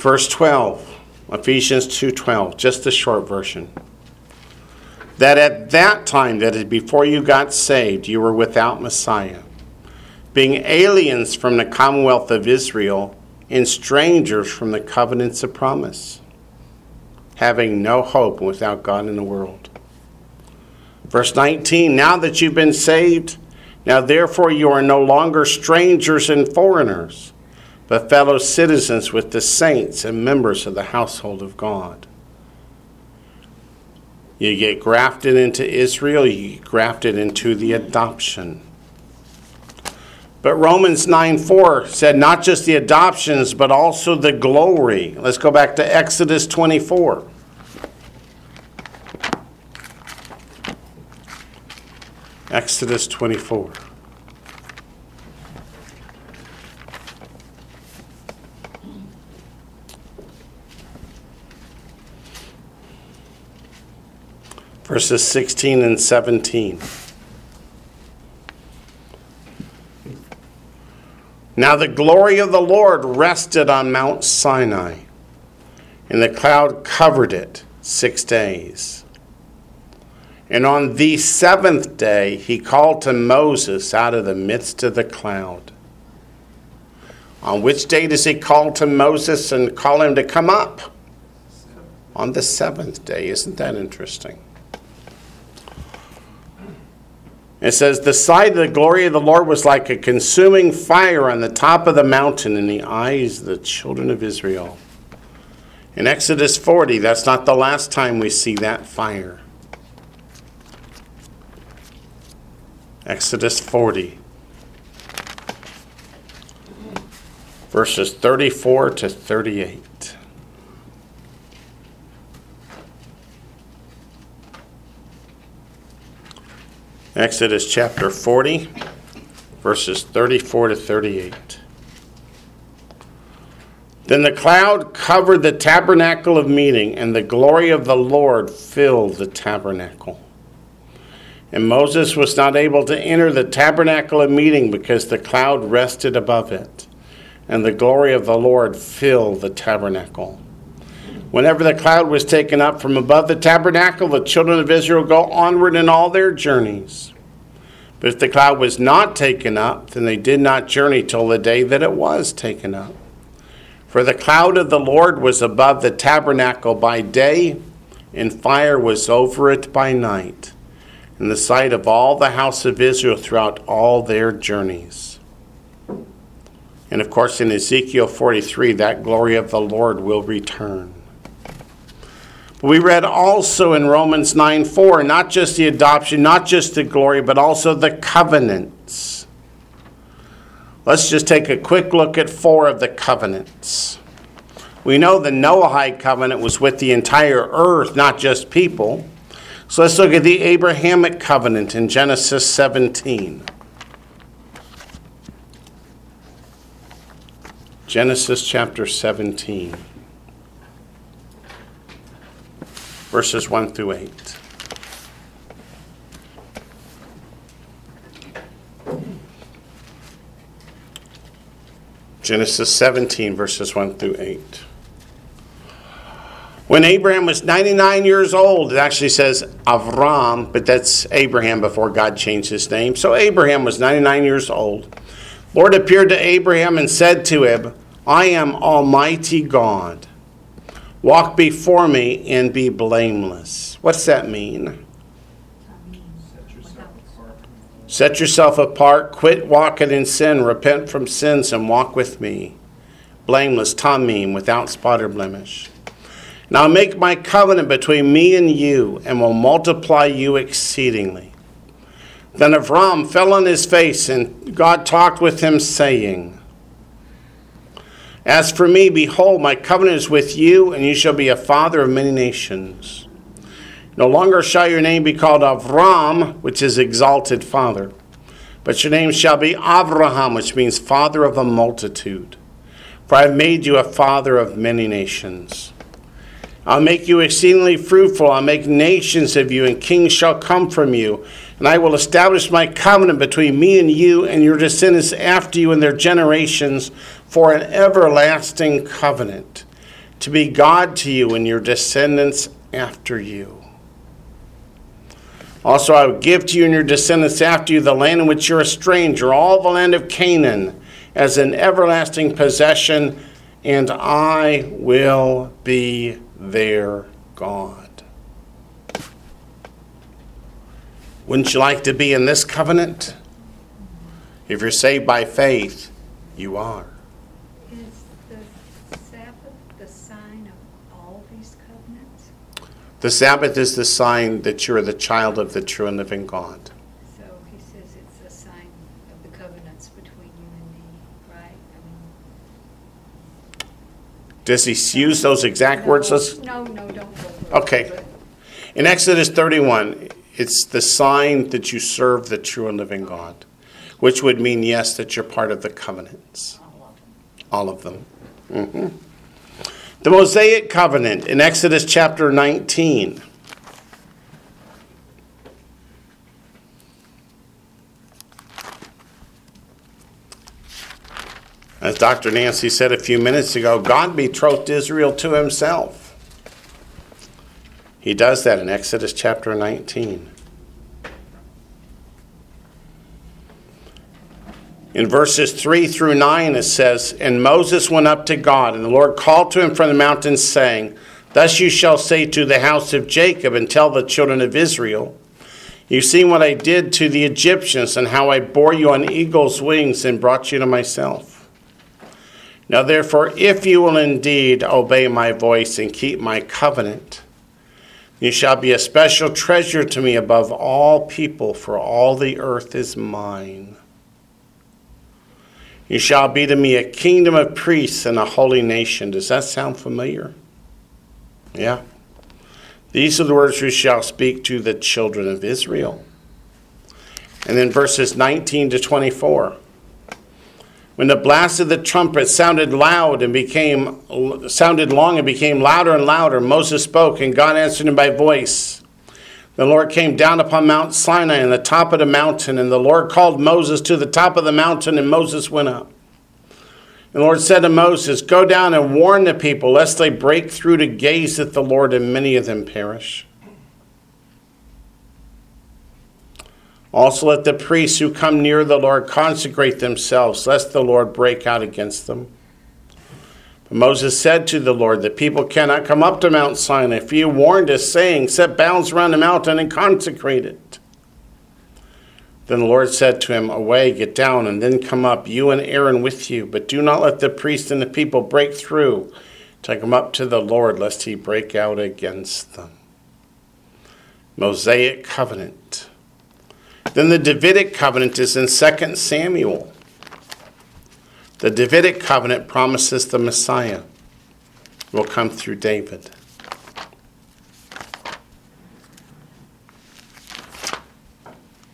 Verse 12, Ephesians 2:12, just a short version. That at that time, that is before you got saved, you were without Messiah, being aliens from the commonwealth of Israel and strangers from the covenants of promise, having no hope without God in the world. Verse 19, now that you've been saved, now therefore you are no longer strangers and foreigners but fellow citizens with the saints and members of the household of God. You get grafted into Israel, you get grafted into the adoption. But Romans 9 4 said not just the adoptions, but also the glory. Let's go back to Exodus 24. Exodus 24. Verses 16 and 17. Now the glory of the Lord rested on Mount Sinai, and the cloud covered it six days. And on the seventh day he called to Moses out of the midst of the cloud. On which day does he call to Moses and call him to come up? On the seventh day. Isn't that interesting? It says, The sight of the glory of the Lord was like a consuming fire on the top of the mountain in the eyes of the children of Israel. In Exodus 40, that's not the last time we see that fire. Exodus 40, verses 34 to 38. Exodus chapter 40, verses 34 to 38. Then the cloud covered the tabernacle of meeting, and the glory of the Lord filled the tabernacle. And Moses was not able to enter the tabernacle of meeting because the cloud rested above it, and the glory of the Lord filled the tabernacle. Whenever the cloud was taken up from above the tabernacle, the children of Israel go onward in all their journeys. But if the cloud was not taken up, then they did not journey till the day that it was taken up. For the cloud of the Lord was above the tabernacle by day, and fire was over it by night, in the sight of all the house of Israel throughout all their journeys. And of course, in Ezekiel 43, that glory of the Lord will return. We read also in Romans 9 4, not just the adoption, not just the glory, but also the covenants. Let's just take a quick look at four of the covenants. We know the Noahide covenant was with the entire earth, not just people. So let's look at the Abrahamic covenant in Genesis 17. Genesis chapter 17. Verses 1 through 8. Genesis 17, verses 1 through 8. When Abraham was 99 years old, it actually says Avram, but that's Abraham before God changed his name. So Abraham was 99 years old. Lord appeared to Abraham and said to him, I am Almighty God. Walk before me and be blameless. What's that mean?
Set yourself apart.
Quit walking in sin, repent from sins, and walk with me. Blameless, tamim, without spot or blemish. Now make my covenant between me and you, and will multiply you exceedingly. Then Avram fell on his face, and God talked with him, saying, as for me, behold, my covenant is with you, and you shall be a father of many nations. No longer shall your name be called Avram, which is exalted father, but your name shall be Abraham, which means father of a multitude. For I have made you a father of many nations. I'll make you exceedingly fruitful. I'll make nations of you, and kings shall come from you. And I will establish my covenant between me and you and your descendants after you and their generations for an everlasting covenant, to be God to you and your descendants after you. Also, I will give to you and your descendants after you the land in which you're a stranger, all the land of Canaan, as an everlasting possession, and I will be their God. Wouldn't you like to be in this covenant? If you're saved by faith, you are.
Is the Sabbath the sign of all these covenants?
The Sabbath is the sign that you're the child of the true and living God.
So he says it's a sign of the covenants between you and me, right? I mean,
Does he use those exact words? Let's-
No, no, don't
Okay. In Exodus 31, it's the sign that you serve the true and living God, which would mean, yes, that you're part of the covenants. All of them. Mhm. The Mosaic covenant in Exodus chapter 19. As Dr. Nancy said a few minutes ago, God betrothed Israel to himself. He does that in Exodus chapter 19. In verses 3 through 9, it says, And Moses went up to God, and the Lord called to him from the mountain, saying, Thus you shall say to the house of Jacob, and tell the children of Israel, You've seen what I did to the Egyptians, and how I bore you on eagle's wings and brought you to myself. Now therefore, if you will indeed obey my voice and keep my covenant, you shall be a special treasure to me above all people, for all the earth is mine. You shall be to me a kingdom of priests and a holy nation. Does that sound familiar? Yeah. These are the words you shall speak to the children of Israel. And then verses 19 to 24. When the blast of the trumpet sounded loud and became sounded long and became louder and louder, Moses spoke, and God answered him by voice. The Lord came down upon Mount Sinai and the top of the mountain, and the Lord called Moses to the top of the mountain, and Moses went up. And the Lord said to Moses, Go down and warn the people, lest they break through to gaze at the Lord, and many of them perish. Also, let the priests who come near the Lord consecrate themselves, lest the Lord break out against them. But Moses said to the Lord, The people cannot come up to Mount Sinai, for you warned us, saying, Set bounds around the mountain and consecrate it. Then the Lord said to him, Away, get down, and then come up, you and Aaron with you. But do not let the priests and the people break through to come up to the Lord, lest he break out against them. Mosaic covenant. Then the Davidic covenant is in 2 Samuel. The Davidic covenant promises the Messiah will come through David.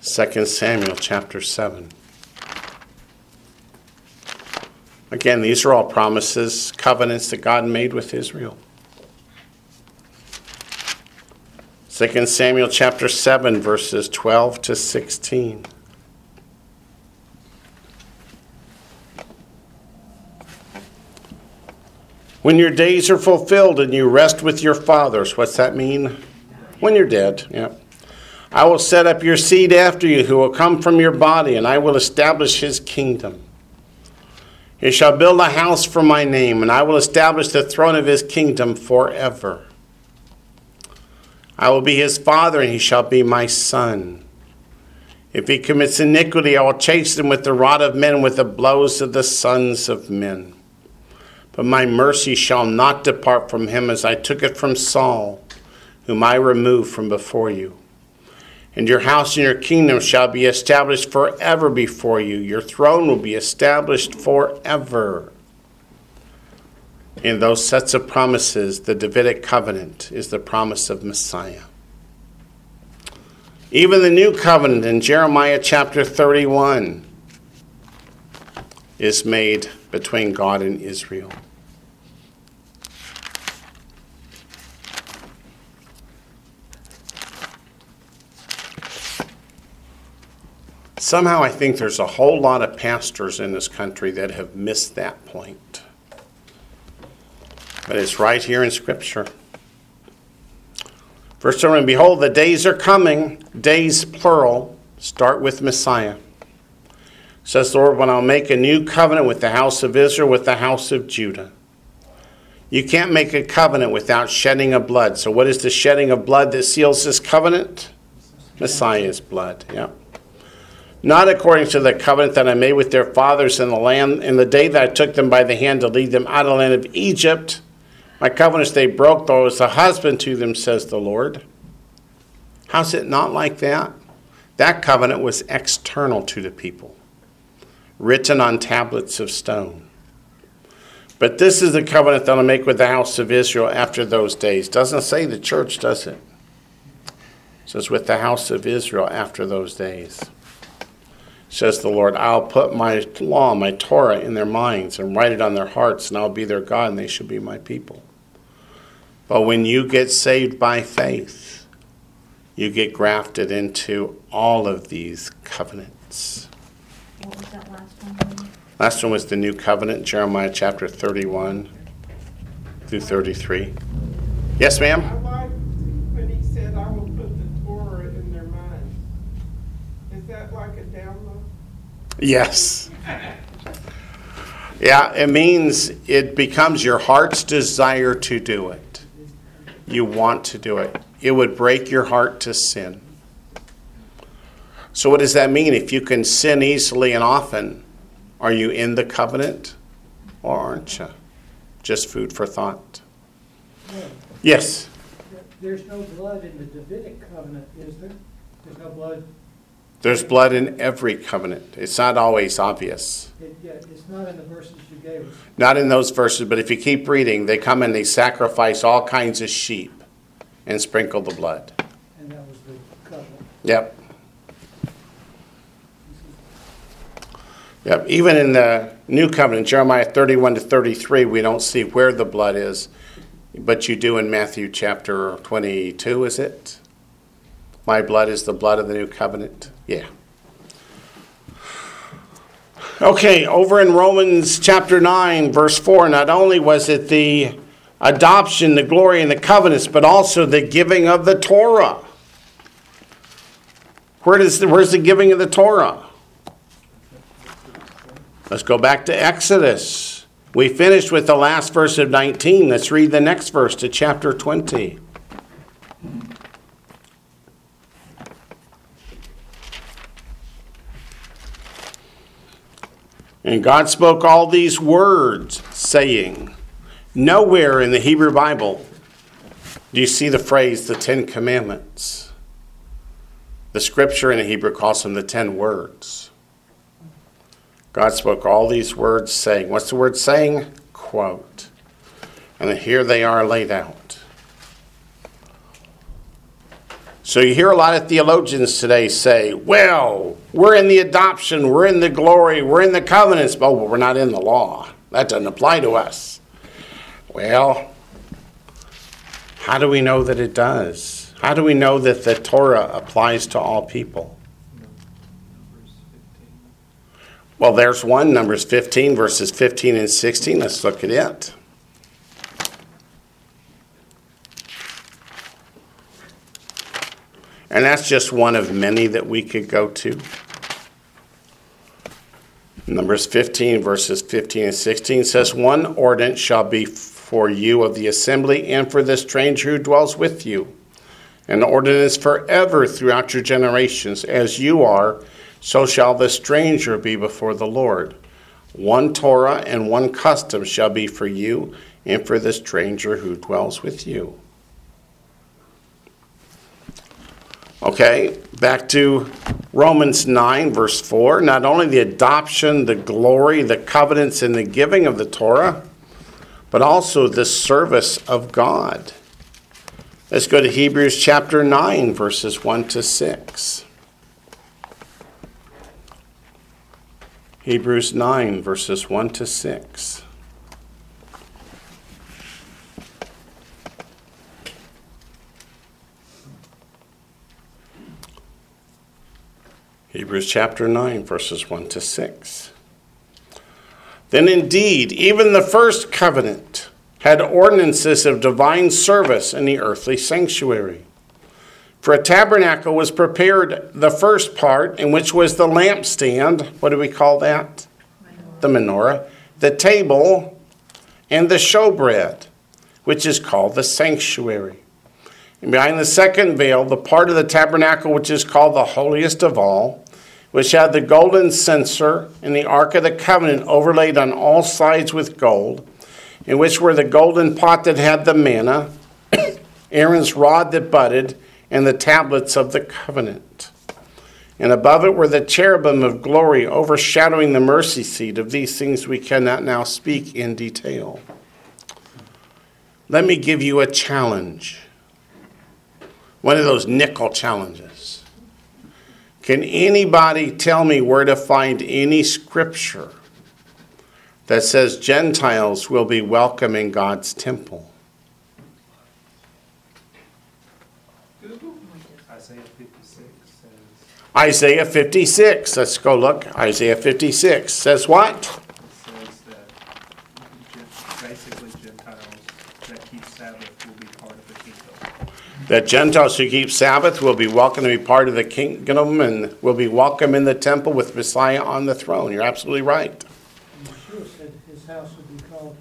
Second Samuel chapter 7. Again, these are all promises, covenants that God made with Israel. 2 Samuel chapter 7, verses 12 to 16. When your days are fulfilled and you rest with your fathers, what's that mean? When you're dead, yeah. I will set up your seed after you, who will come from your body, and I will establish his kingdom. He shall build a house for my name, and I will establish the throne of his kingdom forever. I will be his father, and he shall be my son. If he commits iniquity, I will chase him with the rod of men, with the blows of the sons of men. But my mercy shall not depart from him as I took it from Saul, whom I removed from before you. And your house and your kingdom shall be established forever before you. Your throne will be established forever. In those sets of promises, the Davidic covenant is the promise of Messiah. Even the new covenant in Jeremiah chapter 31 is made between God and Israel. Somehow, I think there's a whole lot of pastors in this country that have missed that point. But it's right here in Scripture. Verse 7 Behold, the days are coming, days plural, start with Messiah. Says the Lord, when I'll make a new covenant with the house of Israel, with the house of Judah. You can't make a covenant without shedding of blood. So, what is the shedding of blood that seals this covenant? Messiah's blood. Yeah. Not according to the covenant that I made with their fathers in the land in the day that I took them by the hand to lead them out of the land of Egypt. My covenants they broke, though I was a husband to them, says the Lord. How's it not like that? That covenant was external to the people, written on tablets of stone. But this is the covenant that I'll make with the house of Israel after those days. Doesn't say the church, does it? says with the house of Israel after those days. Says the Lord, I'll put my law, my Torah in their minds and write it on their hearts, and I'll be their God, and they shall be my people. But when you get saved by faith, you get grafted into all of these covenants.
What was that last one?
Last one was the new covenant, Jeremiah chapter 31 through 33. Yes,
I
ma'am?
like when he said, I will put the Torah in their minds. Is that like a download?
Yes. Yeah, it means it becomes your heart's desire to do it. You want to do it. It would break your heart to sin. So, what does that mean? If you can sin easily and often, are you in the covenant or aren't you? Just food for thought. Yes.
There's no blood in the Davidic covenant, is there? There's no blood,
There's blood in every covenant. It's not always obvious.
it, yeah, it's not in the verses you gave us.
Not in those verses, but if you keep reading, they come and they sacrifice all kinds of sheep and sprinkle the blood.
And that was the covenant.
Yep. Yep. Even in the New Covenant, Jeremiah 31 to 33, we don't see where the blood is, but you do in Matthew chapter 22, is it? My blood is the blood of the New Covenant. Yeah. Okay, over in Romans chapter 9, verse 4, not only was it the adoption, the glory, and the covenants, but also the giving of the Torah. Where does the, where's the giving of the Torah? Let's go back to Exodus. We finished with the last verse of 19. Let's read the next verse to chapter 20. And God spoke all these words, saying, Nowhere in the Hebrew Bible do you see the phrase the Ten Commandments. The scripture in the Hebrew calls them the Ten Words. God spoke all these words, saying, What's the word saying? Quote. And here they are laid out. So you hear a lot of theologians today say, Well, we're in the adoption, we're in the glory, we're in the covenants, oh, but we're not in the law. That doesn't apply to us. Well, how do we know that it does? How do we know that the Torah applies to all people? Well, there's one, Numbers 15, verses 15 and 16. Let's look at it. And that's just one of many that we could go to. Numbers 15, verses 15 and 16 says, One ordinance shall be for you of the assembly and for the stranger who dwells with you, an ordinance forever throughout your generations. As you are, so shall the stranger be before the Lord. One Torah and one custom shall be for you and for the stranger who dwells with you. Okay, back to Romans 9, verse 4. Not only the adoption, the glory, the covenants, and the giving of the Torah, but also the service of God. Let's go to Hebrews chapter 9, verses 1 to 6. Hebrews 9, verses 1 to 6. Hebrews chapter 9, verses 1 to 6. Then indeed, even the first covenant had ordinances of divine service in the earthly sanctuary. For a tabernacle was prepared the first part, in which was the lampstand. What do we call that? The menorah. The table and the showbread, which is called the sanctuary. And behind the second veil, the part of the tabernacle which is called the holiest of all, which had the golden censer and the ark of the covenant overlaid on all sides with gold, in which were the golden pot that had the manna, <coughs> Aaron's rod that budded, and the tablets of the covenant. And above it were the cherubim of glory overshadowing the mercy seat. Of these things we cannot now speak in detail. Let me give you a challenge. One of those nickel challenges. Can anybody tell me where to find any scripture that says Gentiles will be welcome in God's temple?
Google.
Isaiah fifty-six says,
Isaiah 56. Let's go look. Isaiah 56 says what?
says that basically Gentiles that keep Sabbath will be part of the kingdom.
That Gentiles who keep Sabbath will be welcome to be part of the kingdom and will be welcome in the temple with Messiah on the throne. You're absolutely right.
And Yeshua said his house would be called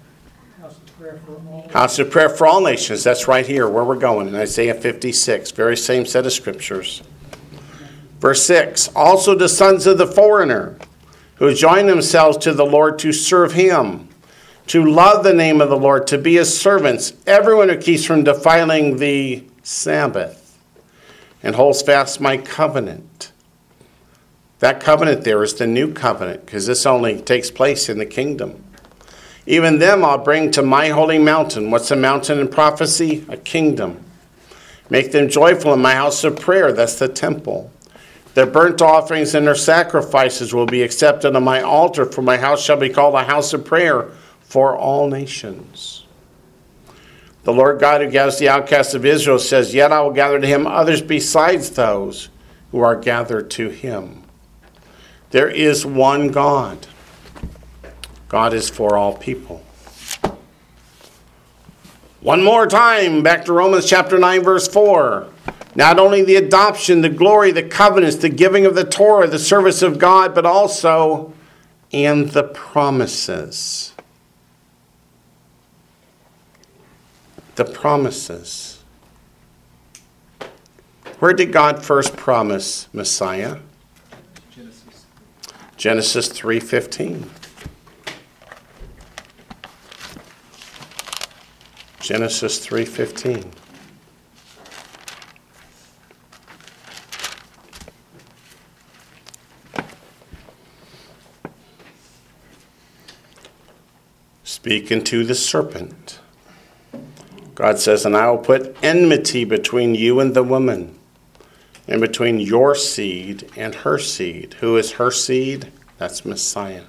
house of prayer for all.
House of prayer for all nations. That's right here where we're going in Isaiah 56. Very same set of scriptures. Verse 6 Also the sons of the foreigner who join themselves to the Lord to serve him, to love the name of the Lord, to be his servants, everyone who keeps from defiling the Sabbath and holds fast my covenant. That covenant there is the new covenant because this only takes place in the kingdom. Even them I'll bring to my holy mountain. What's a mountain in prophecy? A kingdom. Make them joyful in my house of prayer. That's the temple. Their burnt offerings and their sacrifices will be accepted on my altar, for my house shall be called a house of prayer for all nations. The Lord God who gathers the outcasts of Israel says, Yet I will gather to him others besides those who are gathered to him. There is one God. God is for all people. One more time, back to Romans chapter 9, verse 4. Not only the adoption, the glory, the covenants, the giving of the Torah, the service of God, but also and the promises. The promises. Where did God first promise Messiah?
Genesis.
Genesis 3:15. Genesis 3:15. Speaking to the serpent. God says, "And I will put enmity between you and the woman, and between your seed and her seed. Who is her seed? That's Messiah.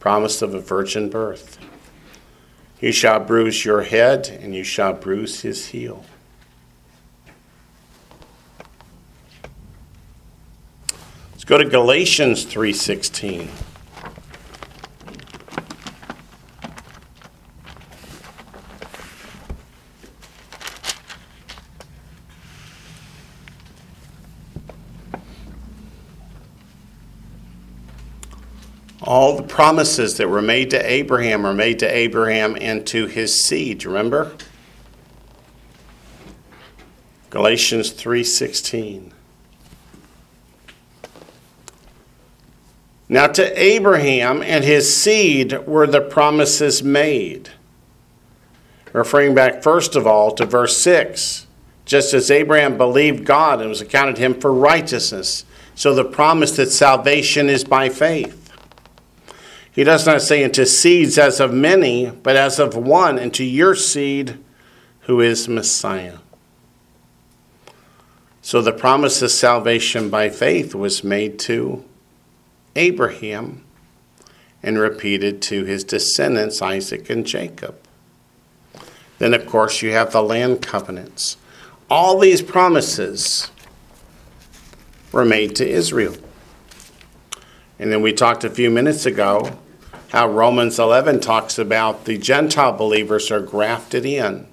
Promise of a virgin birth. He shall bruise your head, and you shall bruise his heel. Let's go to Galatians 3:16. All the promises that were made to Abraham are made to Abraham and to his seed, remember? Galatians 3:16. Now to Abraham and his seed were the promises made. Referring back first of all to verse 6. Just as Abraham believed God and was accounted him for righteousness, so the promise that salvation is by faith. He does not say into seeds as of many, but as of one, into your seed, who is Messiah. So the promise of salvation by faith was made to Abraham and repeated to his descendants, Isaac and Jacob. Then, of course, you have the land covenants. All these promises were made to Israel. And then we talked a few minutes ago how Romans 11 talks about the Gentile believers are grafted in,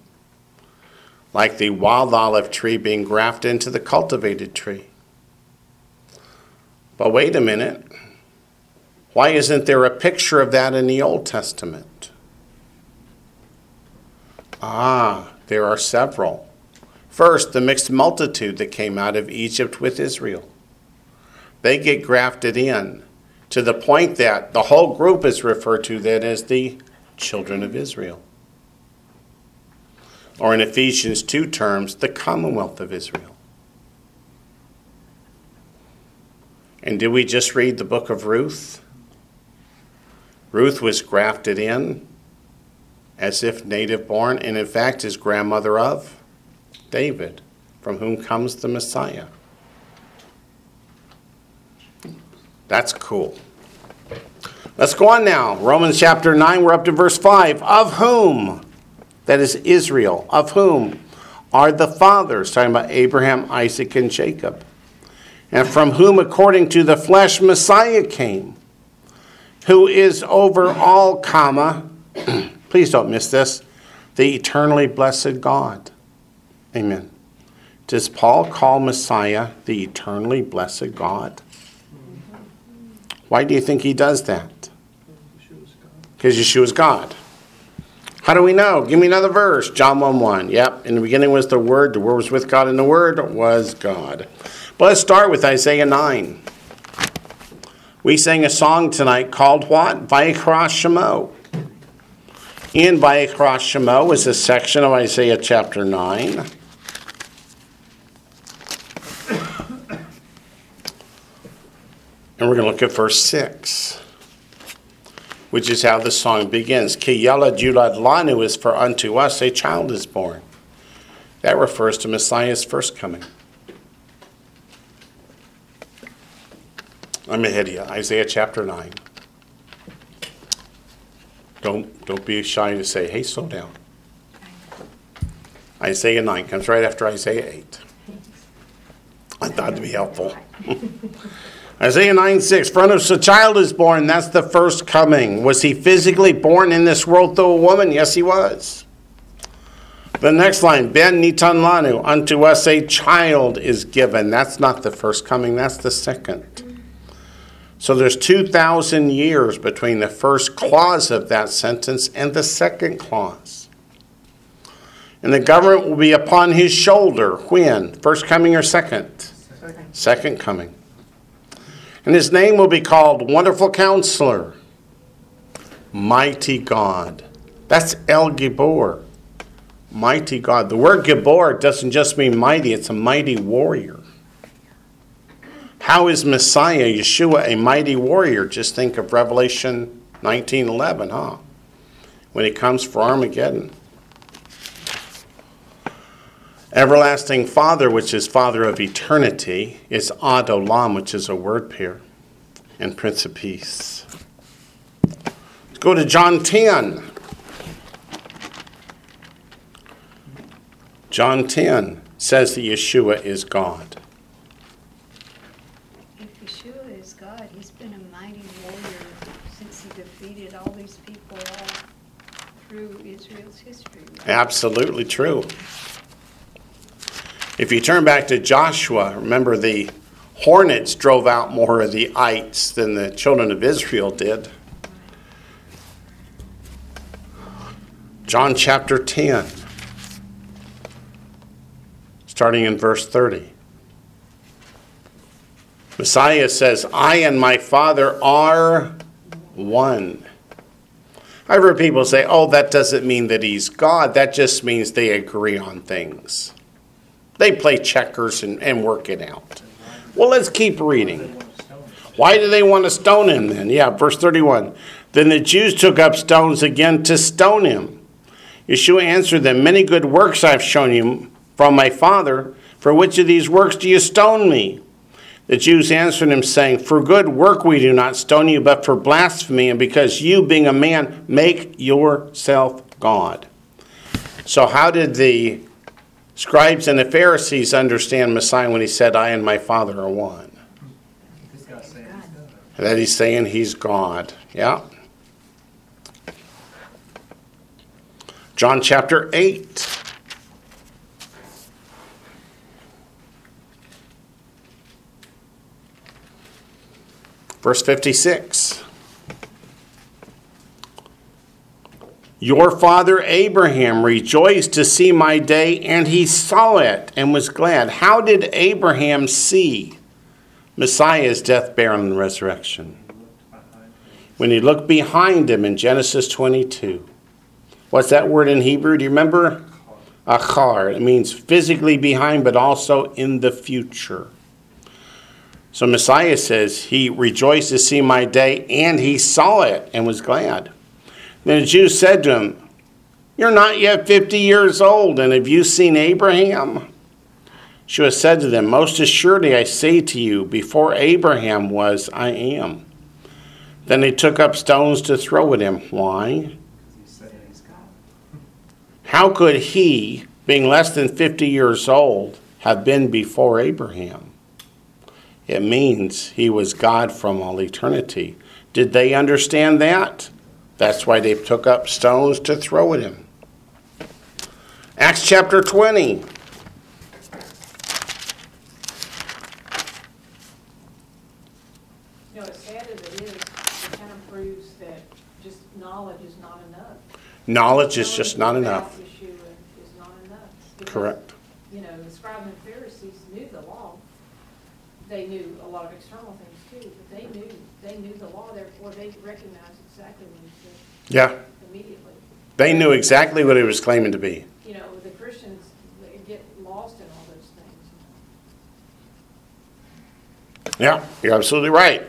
like the wild olive tree being grafted into the cultivated tree. But wait a minute. Why isn't there a picture of that in the Old Testament? Ah, there are several. First, the mixed multitude that came out of Egypt with Israel. They get grafted in to the point that the whole group is referred to then as the children of Israel. Or in Ephesians 2 terms, the commonwealth of Israel. And did we just read the book of Ruth? Ruth was grafted in as if native born, and in fact is grandmother of David, from whom comes the Messiah. That's cool. Let's go on now. Romans chapter 9, we're up to verse 5. Of whom, that is Israel, of whom are the fathers, talking about Abraham, Isaac, and Jacob, and from whom, according to the flesh, Messiah came, who is over all, comma, <clears throat> please don't miss this, the eternally blessed God. Amen. Does Paul call Messiah the eternally blessed God? Why do you think he does that? Because Yeshua is God. How do we know? Give me another verse. John 1 1. Yep. In the beginning was the Word. The Word was with God, and the Word was God. But let's start with Isaiah 9. We sang a song tonight called what? Vayikra Shemo. In Vayikra Shemo is a section of Isaiah chapter 9. And we're going to look at verse 6, which is how the song begins. Ki yelad yulad lanu is for unto us a child is born. That refers to Messiah's first coming. I'm ahead of you. Isaiah chapter 9. Don't, don't be shy to say, hey, slow down. Isaiah 9 comes right after Isaiah 8. I thought it'd be helpful. <laughs> Isaiah 9 6, for unto us a child is born, that's the first coming. Was he physically born in this world through a woman? Yes, he was. The next line, Ben Nitan Lanu, unto us a child is given. That's not the first coming, that's the second. So there's 2,000 years between the first clause of that sentence and the second clause. And the government will be upon his shoulder. When? First coming or second? Second coming. And his name will be called Wonderful Counselor, Mighty God. That's El Gibor, Mighty God. The word Gibor doesn't just mean mighty, it's a mighty warrior. How is Messiah, Yeshua, a mighty warrior? Just think of Revelation 19:11, huh? When he comes for Armageddon. Everlasting Father, which is Father of eternity, is Ad Olam, which is a word pair, and Prince of Peace. Let's go to John 10. John 10 says that Yeshua is God.
If Yeshua is God, he's been a mighty warrior since he defeated all these people all through Israel's history.
Absolutely true. If you turn back to Joshua, remember the hornets drove out more of the ites than the children of Israel did. John chapter 10, starting in verse 30. Messiah says, I and my Father are one. I've heard people say, oh, that doesn't mean that he's God. That just means they agree on things. They play checkers and, and work it out. Well, let's keep reading. Why do they want to stone him then? Yeah, verse 31. Then the Jews took up stones again to stone him. Yeshua answered them, Many good works I've shown you from my Father. For which of these works do you stone me? The Jews answered him, saying, For good work we do not stone you, but for blasphemy, and because you, being a man, make yourself God. So, how did the Scribes and the Pharisees understand Messiah when he said, I and my Father are one. That he's saying he's God. Yeah. John chapter 8. Verse 56. Your father Abraham rejoiced to see my day, and he saw it and was glad. How did Abraham see Messiah's death, burial, and resurrection? When he looked behind him in Genesis 22. What's that word in Hebrew? Do you remember? Achar. It means physically behind, but also in the future. So Messiah says he rejoiced to see my day, and he saw it and was glad. Then the Jews said to him, You're not yet 50 years old, and have you seen Abraham? Yeshua said to them, Most assuredly I say to you, before Abraham was, I am. Then they took up stones to throw at him. Why? How could he, being less than 50 years old, have been before Abraham? It means he was God from all eternity. Did they understand that? That's why they took up stones to throw at him. Acts chapter 20.
You know, as sad as it is, it kind of proves that just knowledge is not enough.
Knowledge is just not enough.
is not enough. Because,
Correct.
You know, the scribes and Pharisees knew the law. They knew a lot of external things too, but they knew, they knew the law, therefore they recognized exactly what he said
Yeah.
immediately.
They knew exactly what he was claiming to be.
You know, the Christians get lost in all those things.
Yeah, you're absolutely right.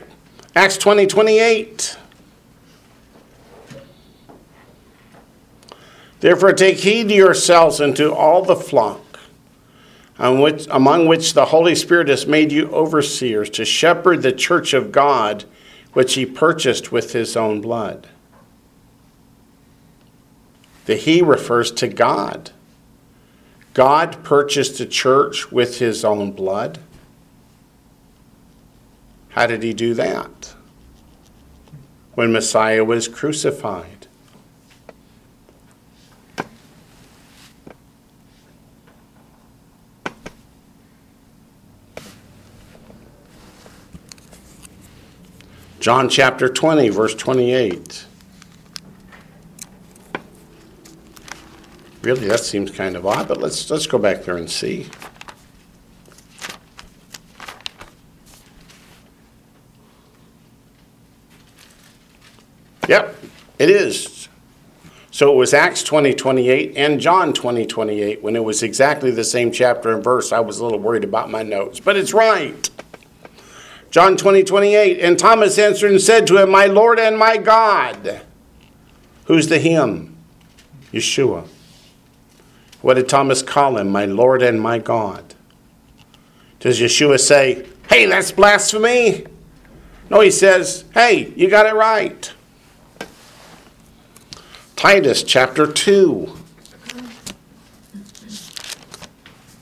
Acts 20 28. Therefore, take heed to yourselves and to all the flock, on which, among which the Holy Spirit has made you overseers, to shepherd the church of God, which he purchased with his own blood. The he refers to God. God purchased the church with his own blood. How did he do that? When Messiah was crucified. John chapter 20, verse 28. Really, that seems kind of odd, but let's, let's go back there and see. Yep, it is. So it was Acts 20, 28 and John 20, 28 when it was exactly the same chapter and verse. I was a little worried about my notes, but it's right. John 20, 28. And Thomas answered and said to him, My Lord and my God. Who's the him? Yeshua. What did Thomas call him? My Lord and my God. Does Yeshua say, Hey, that's blasphemy? No, he says, Hey, you got it right. Titus chapter 2.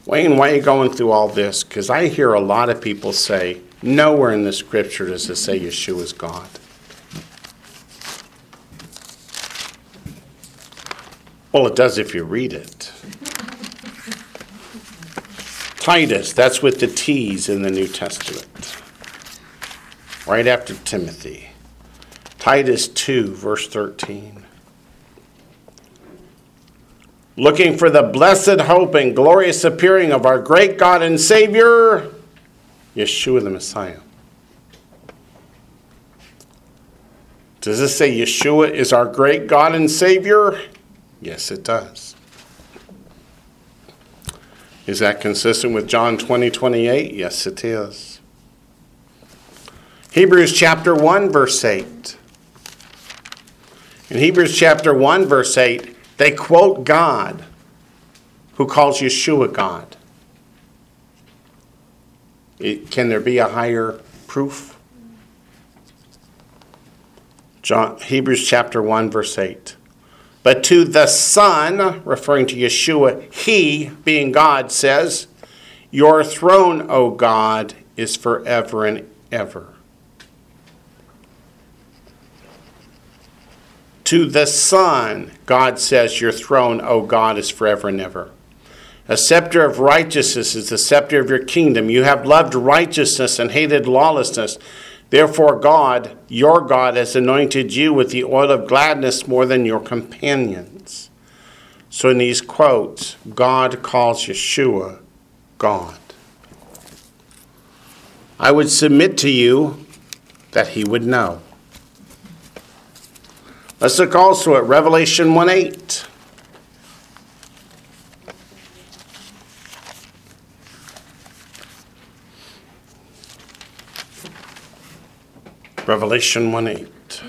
Wayne, why are you going through all this? Because I hear a lot of people say, nowhere in the scripture does it say Yeshua is God. Well, it does if you read it. Titus, that's with the T's in the New Testament. Right after Timothy. Titus 2, verse 13 looking for the blessed hope and glorious appearing of our great God and Savior, Yeshua the Messiah. Does this say Yeshua is our great God and Savior? Yes, it does. Is that consistent with John 20, 28? Yes, it is. Hebrews chapter 1, verse 8. In Hebrews chapter 1, verse 8, they quote God, who calls Yeshua God. It- can there be a higher proof? John, Hebrews chapter 1, verse 8. But to the Son, referring to Yeshua, He, being God, says, Your throne, O God, is forever and ever. To the Son, God says, Your throne, O God, is forever and ever. A scepter of righteousness is the scepter of your kingdom. You have loved righteousness and hated lawlessness. Therefore, God, your God, has anointed you with the oil of gladness more than your companions. So, in these quotes, God calls Yeshua God. I would submit to you that he would know. Let's look also at Revelation 1 8. Revelation 1 8.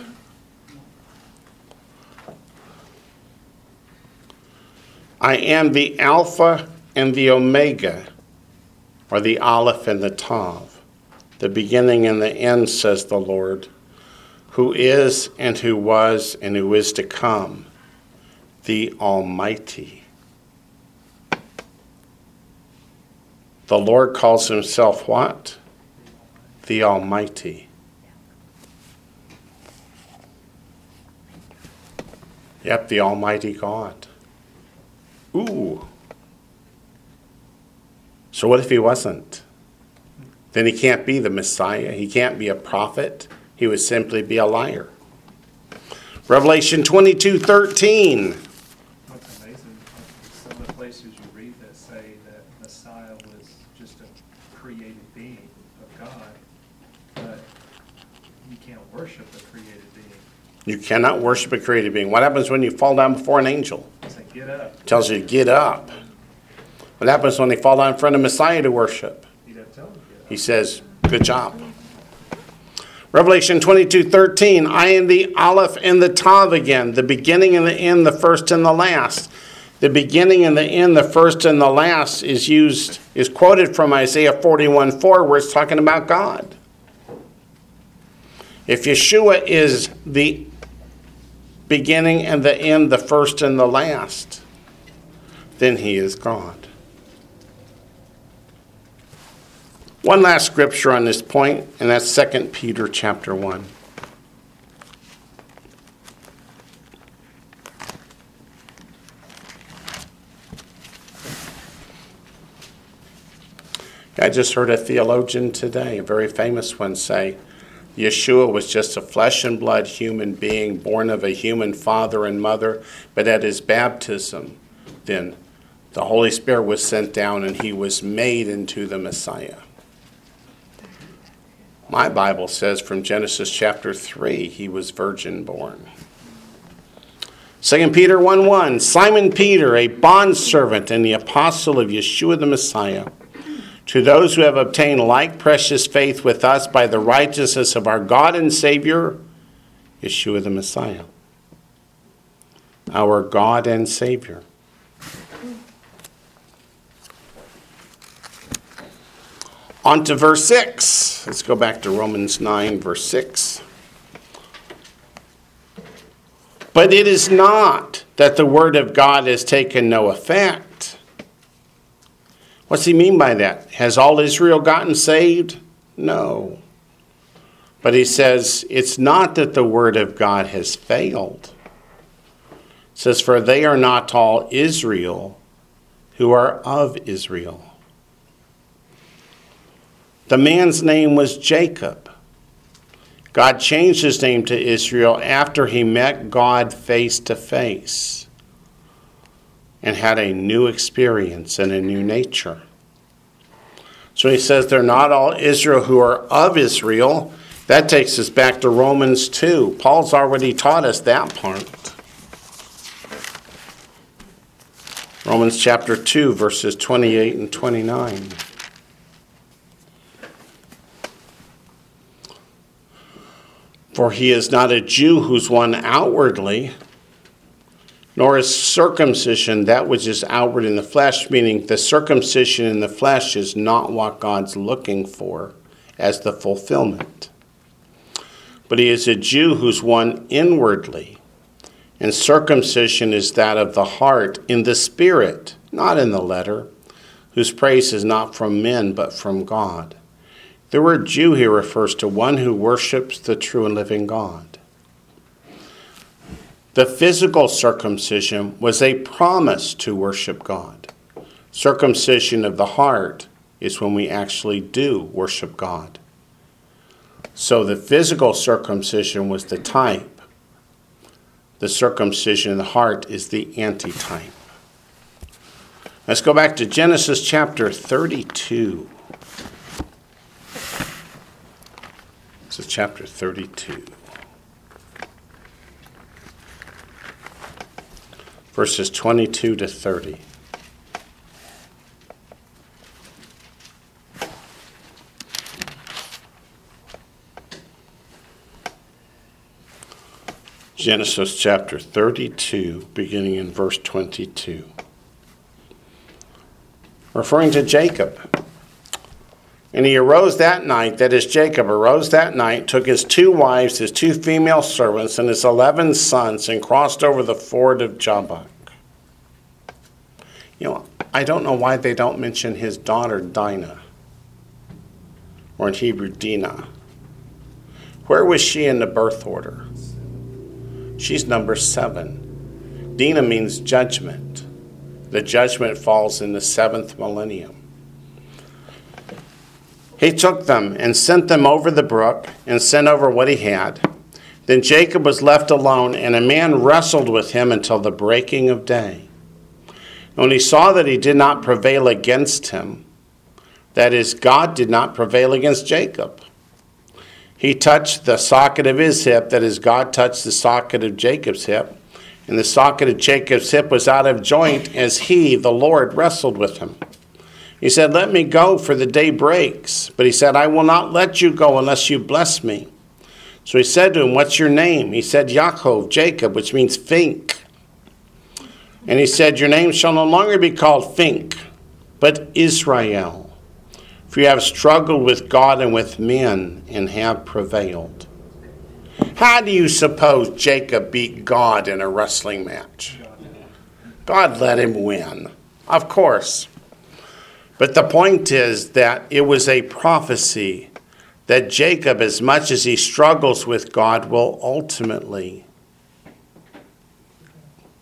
I am the Alpha and the Omega, or the Aleph and the Tav, the beginning and the end, says the Lord, who is and who was and who is to come, the Almighty. The Lord calls himself what? The Almighty. Yep, the Almighty God. Ooh. So what if he wasn't? Then he can't be the Messiah. He can't be a prophet. He would simply be a liar. Revelation 22 13.
What's amazing, some of the places you read that say that Messiah was just a created being of God, but you can't worship a created being.
You cannot worship a created being. What happens when you fall down before an angel?
Get up.
Tells you to get up. What happens when they fall down in front of Messiah to worship?
He tell them to get up.
He says, Good job. Revelation 22 13, I am the Aleph and the Tav again, the beginning and the end, the first and the last. The beginning and the end, the first and the last, is used, is quoted from Isaiah 41 4, where it's talking about God. If Yeshua is the beginning and the end, the first and the last, then he is God. One last scripture on this point, and that's 2 Peter chapter 1. I just heard a theologian today, a very famous one, say Yeshua was just a flesh and blood human being born of a human father and mother, but at his baptism, then the Holy Spirit was sent down and he was made into the Messiah. My Bible says from Genesis chapter 3, he was virgin born. 2 Peter 1 1 Simon Peter, a bondservant and the apostle of Yeshua the Messiah, to those who have obtained like precious faith with us by the righteousness of our God and Savior, Yeshua the Messiah. Our God and Savior. On to verse 6. Let's go back to Romans 9, verse 6. But it is not that the word of God has taken no effect. What's he mean by that? Has all Israel gotten saved? No. But he says it's not that the word of God has failed. It says, For they are not all Israel who are of Israel. The man's name was Jacob. God changed his name to Israel after he met God face to face and had a new experience and a new nature. So he says they're not all Israel who are of Israel. That takes us back to Romans 2. Paul's already taught us that part. Romans chapter 2, verses 28 and 29. For he is not a Jew who's one outwardly, nor is circumcision that which is outward in the flesh, meaning the circumcision in the flesh is not what God's looking for as the fulfillment. But he is a Jew who's one inwardly, And circumcision is that of the heart in the spirit, not in the letter, whose praise is not from men but from God. The word Jew here refers to one who worships the true and living God. The physical circumcision was a promise to worship God. Circumcision of the heart is when we actually do worship God. So the physical circumcision was the type. The circumcision of the heart is the antitype. Let's go back to Genesis chapter 32. This is chapter 32. Verses 22 to 30. Genesis chapter 32, beginning in verse 22. Referring to Jacob. And he arose that night, that is, Jacob arose that night, took his two wives, his two female servants, and his eleven sons, and crossed over the ford of Jabbok. You know, I don't know why they don't mention his daughter Dinah, or in Hebrew, Dinah. Where was she in the birth order? She's number seven. Dinah means judgment. The judgment falls in the seventh millennium. He took them and sent them over the brook and sent over what he had. Then Jacob was left alone, and a man wrestled with him until the breaking of day. When he saw that he did not prevail against him, that is, God did not prevail against Jacob, he touched the socket of his hip, that is, God touched the socket of Jacob's hip, and the socket of Jacob's hip was out of joint as he, the Lord, wrestled with him. He said, Let me go, for the day breaks. But he said, I will not let you go unless you bless me. So he said to him, What's your name? He said, Yaakov, Jacob, which means fink. And he said, Your name shall no longer be called fink, but Israel. For you have struggled with God and with men and have prevailed. How do you suppose Jacob beat God in a wrestling match? God let him win. Of course. But the point is that it was a prophecy that Jacob, as much as he struggles with God, will ultimately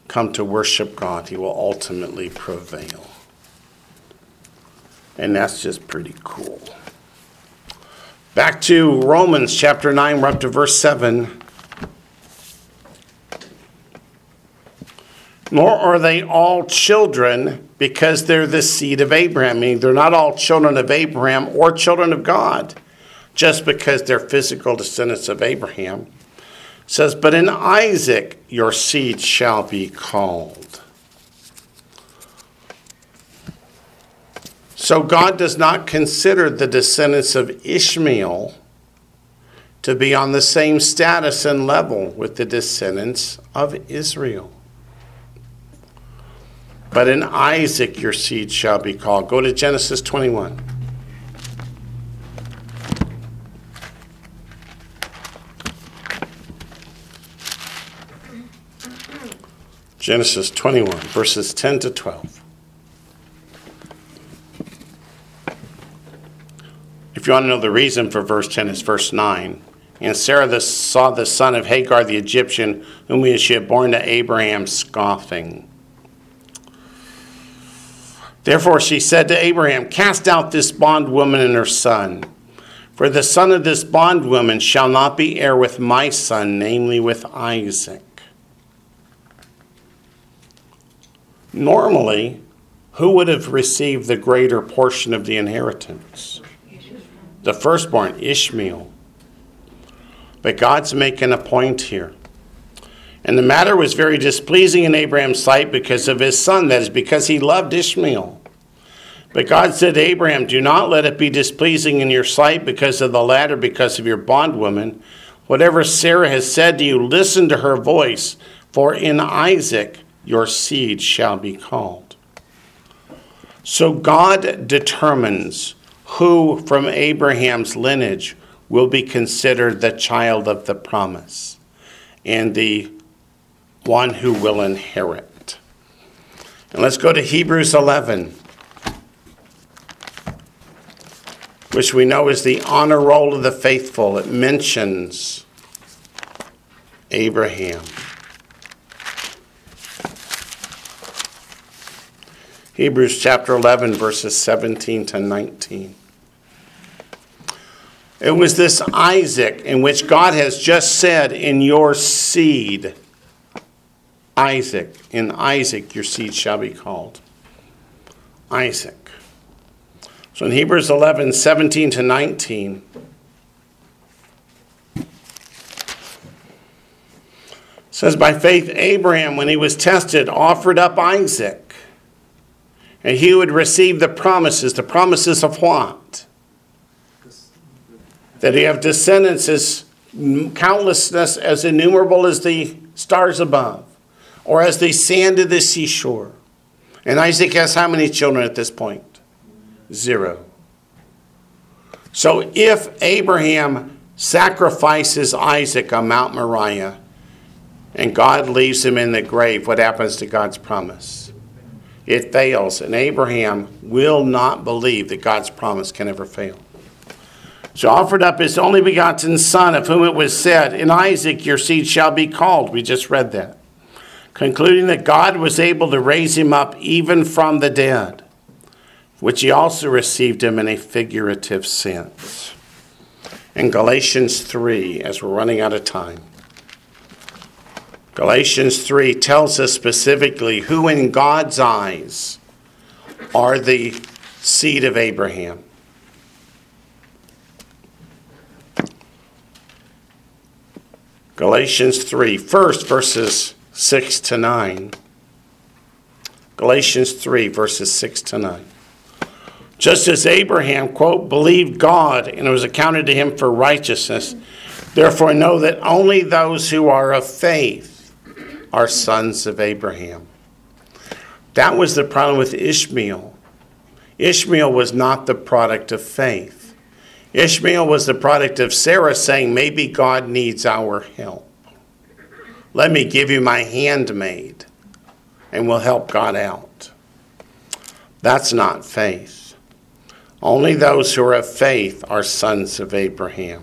come to worship God. He will ultimately prevail. And that's just pretty cool. Back to Romans chapter 9, we're up to verse 7. Nor are they all children because they're the seed of Abraham. Meaning they're not all children of Abraham or children of God just because they're physical descendants of Abraham. It says, But in Isaac your seed shall be called. So God does not consider the descendants of Ishmael to be on the same status and level with the descendants of Israel. But in Isaac your seed shall be called. Go to Genesis 21. Genesis 21, verses 10 to 12. If you want to know the reason for verse 10, it's verse 9. And Sarah the, saw the son of Hagar the Egyptian, whom she had born to Abraham, scoffing. Therefore she said to Abraham, Cast out this bondwoman and her son. For the son of this bondwoman shall not be heir with my son, namely with Isaac. Normally, who would have received the greater portion of the inheritance? The firstborn, Ishmael. But God's making a point here. And the matter was very displeasing in Abraham's sight because of his son, that is, because he loved Ishmael. But God said to Abraham, Do not let it be displeasing in your sight because of the lad or because of your bondwoman. Whatever Sarah has said to you, listen to her voice, for in Isaac your seed shall be called. So God determines who from Abraham's lineage will be considered the child of the promise. And the one who will inherit. And let's go to Hebrews 11, which we know is the honor roll of the faithful. It mentions Abraham. Hebrews chapter 11, verses 17 to 19. It was this Isaac in which God has just said, In your seed, Isaac, in Isaac your seed shall be called. Isaac. So in Hebrews 11, 17 to 19, says, By faith, Abraham, when he was tested, offered up Isaac. And he would receive the promises. The promises of what? That he have descendants as countlessness as innumerable as the stars above, or as the sand the seashore. And Isaac has how many children at this point? Zero. So if Abraham sacrifices Isaac on Mount Moriah and God leaves him in the grave, what happens to God's promise? It fails, and Abraham will not believe that God's promise can ever fail. So offered up his only begotten son, of whom it was said, In Isaac your seed shall be called. We just read that. Concluding that God was able to raise him up even from the dead, which he also received him in a figurative sense. In Galatians 3, as we're running out of time, Galatians 3 tells us specifically who in God's eyes are the seed of Abraham. Galatians 3, first verses 6 to 9. Galatians 3, verses 6 to 9. Just as Abraham, quote, believed God and it was accounted to him for righteousness, therefore know that only those who are of faith are sons of Abraham. That was the problem with Ishmael. Ishmael was not the product of faith. Ishmael was the product of Sarah saying, Maybe God needs our help. Let me give you my handmaid, and we'll help God out. That's not faith. Only those who are of faith are sons of Abraham.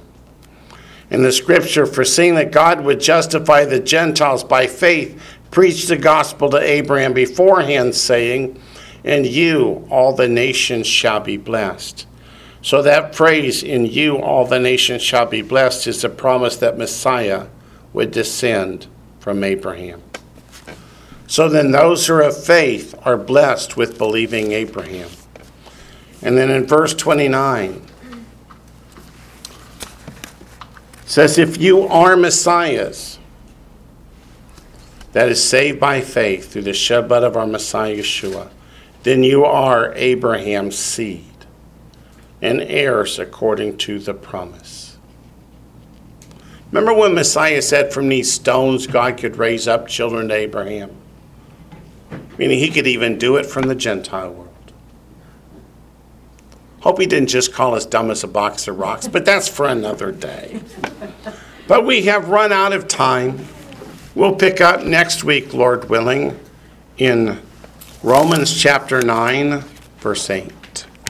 In the scripture, foreseeing that God would justify the Gentiles by faith, preached the gospel to Abraham beforehand, saying, In you all the nations shall be blessed. So that phrase, in you all the nations shall be blessed, is the promise that Messiah would descend from Abraham. So then those who are of faith are blessed with believing Abraham. And then in verse 29, says, If you are Messiahs, that is saved by faith through the shed blood of our Messiah Yeshua, then you are Abraham's seed and heirs according to the promise. Remember when Messiah said, From these stones God could raise up children to Abraham? Meaning he could even do it from the Gentile world. Hope he didn't just call us dumb as a box of rocks, but that's for another day. But we have run out of time. We'll pick up next week, Lord willing, in Romans chapter 9, verse 8.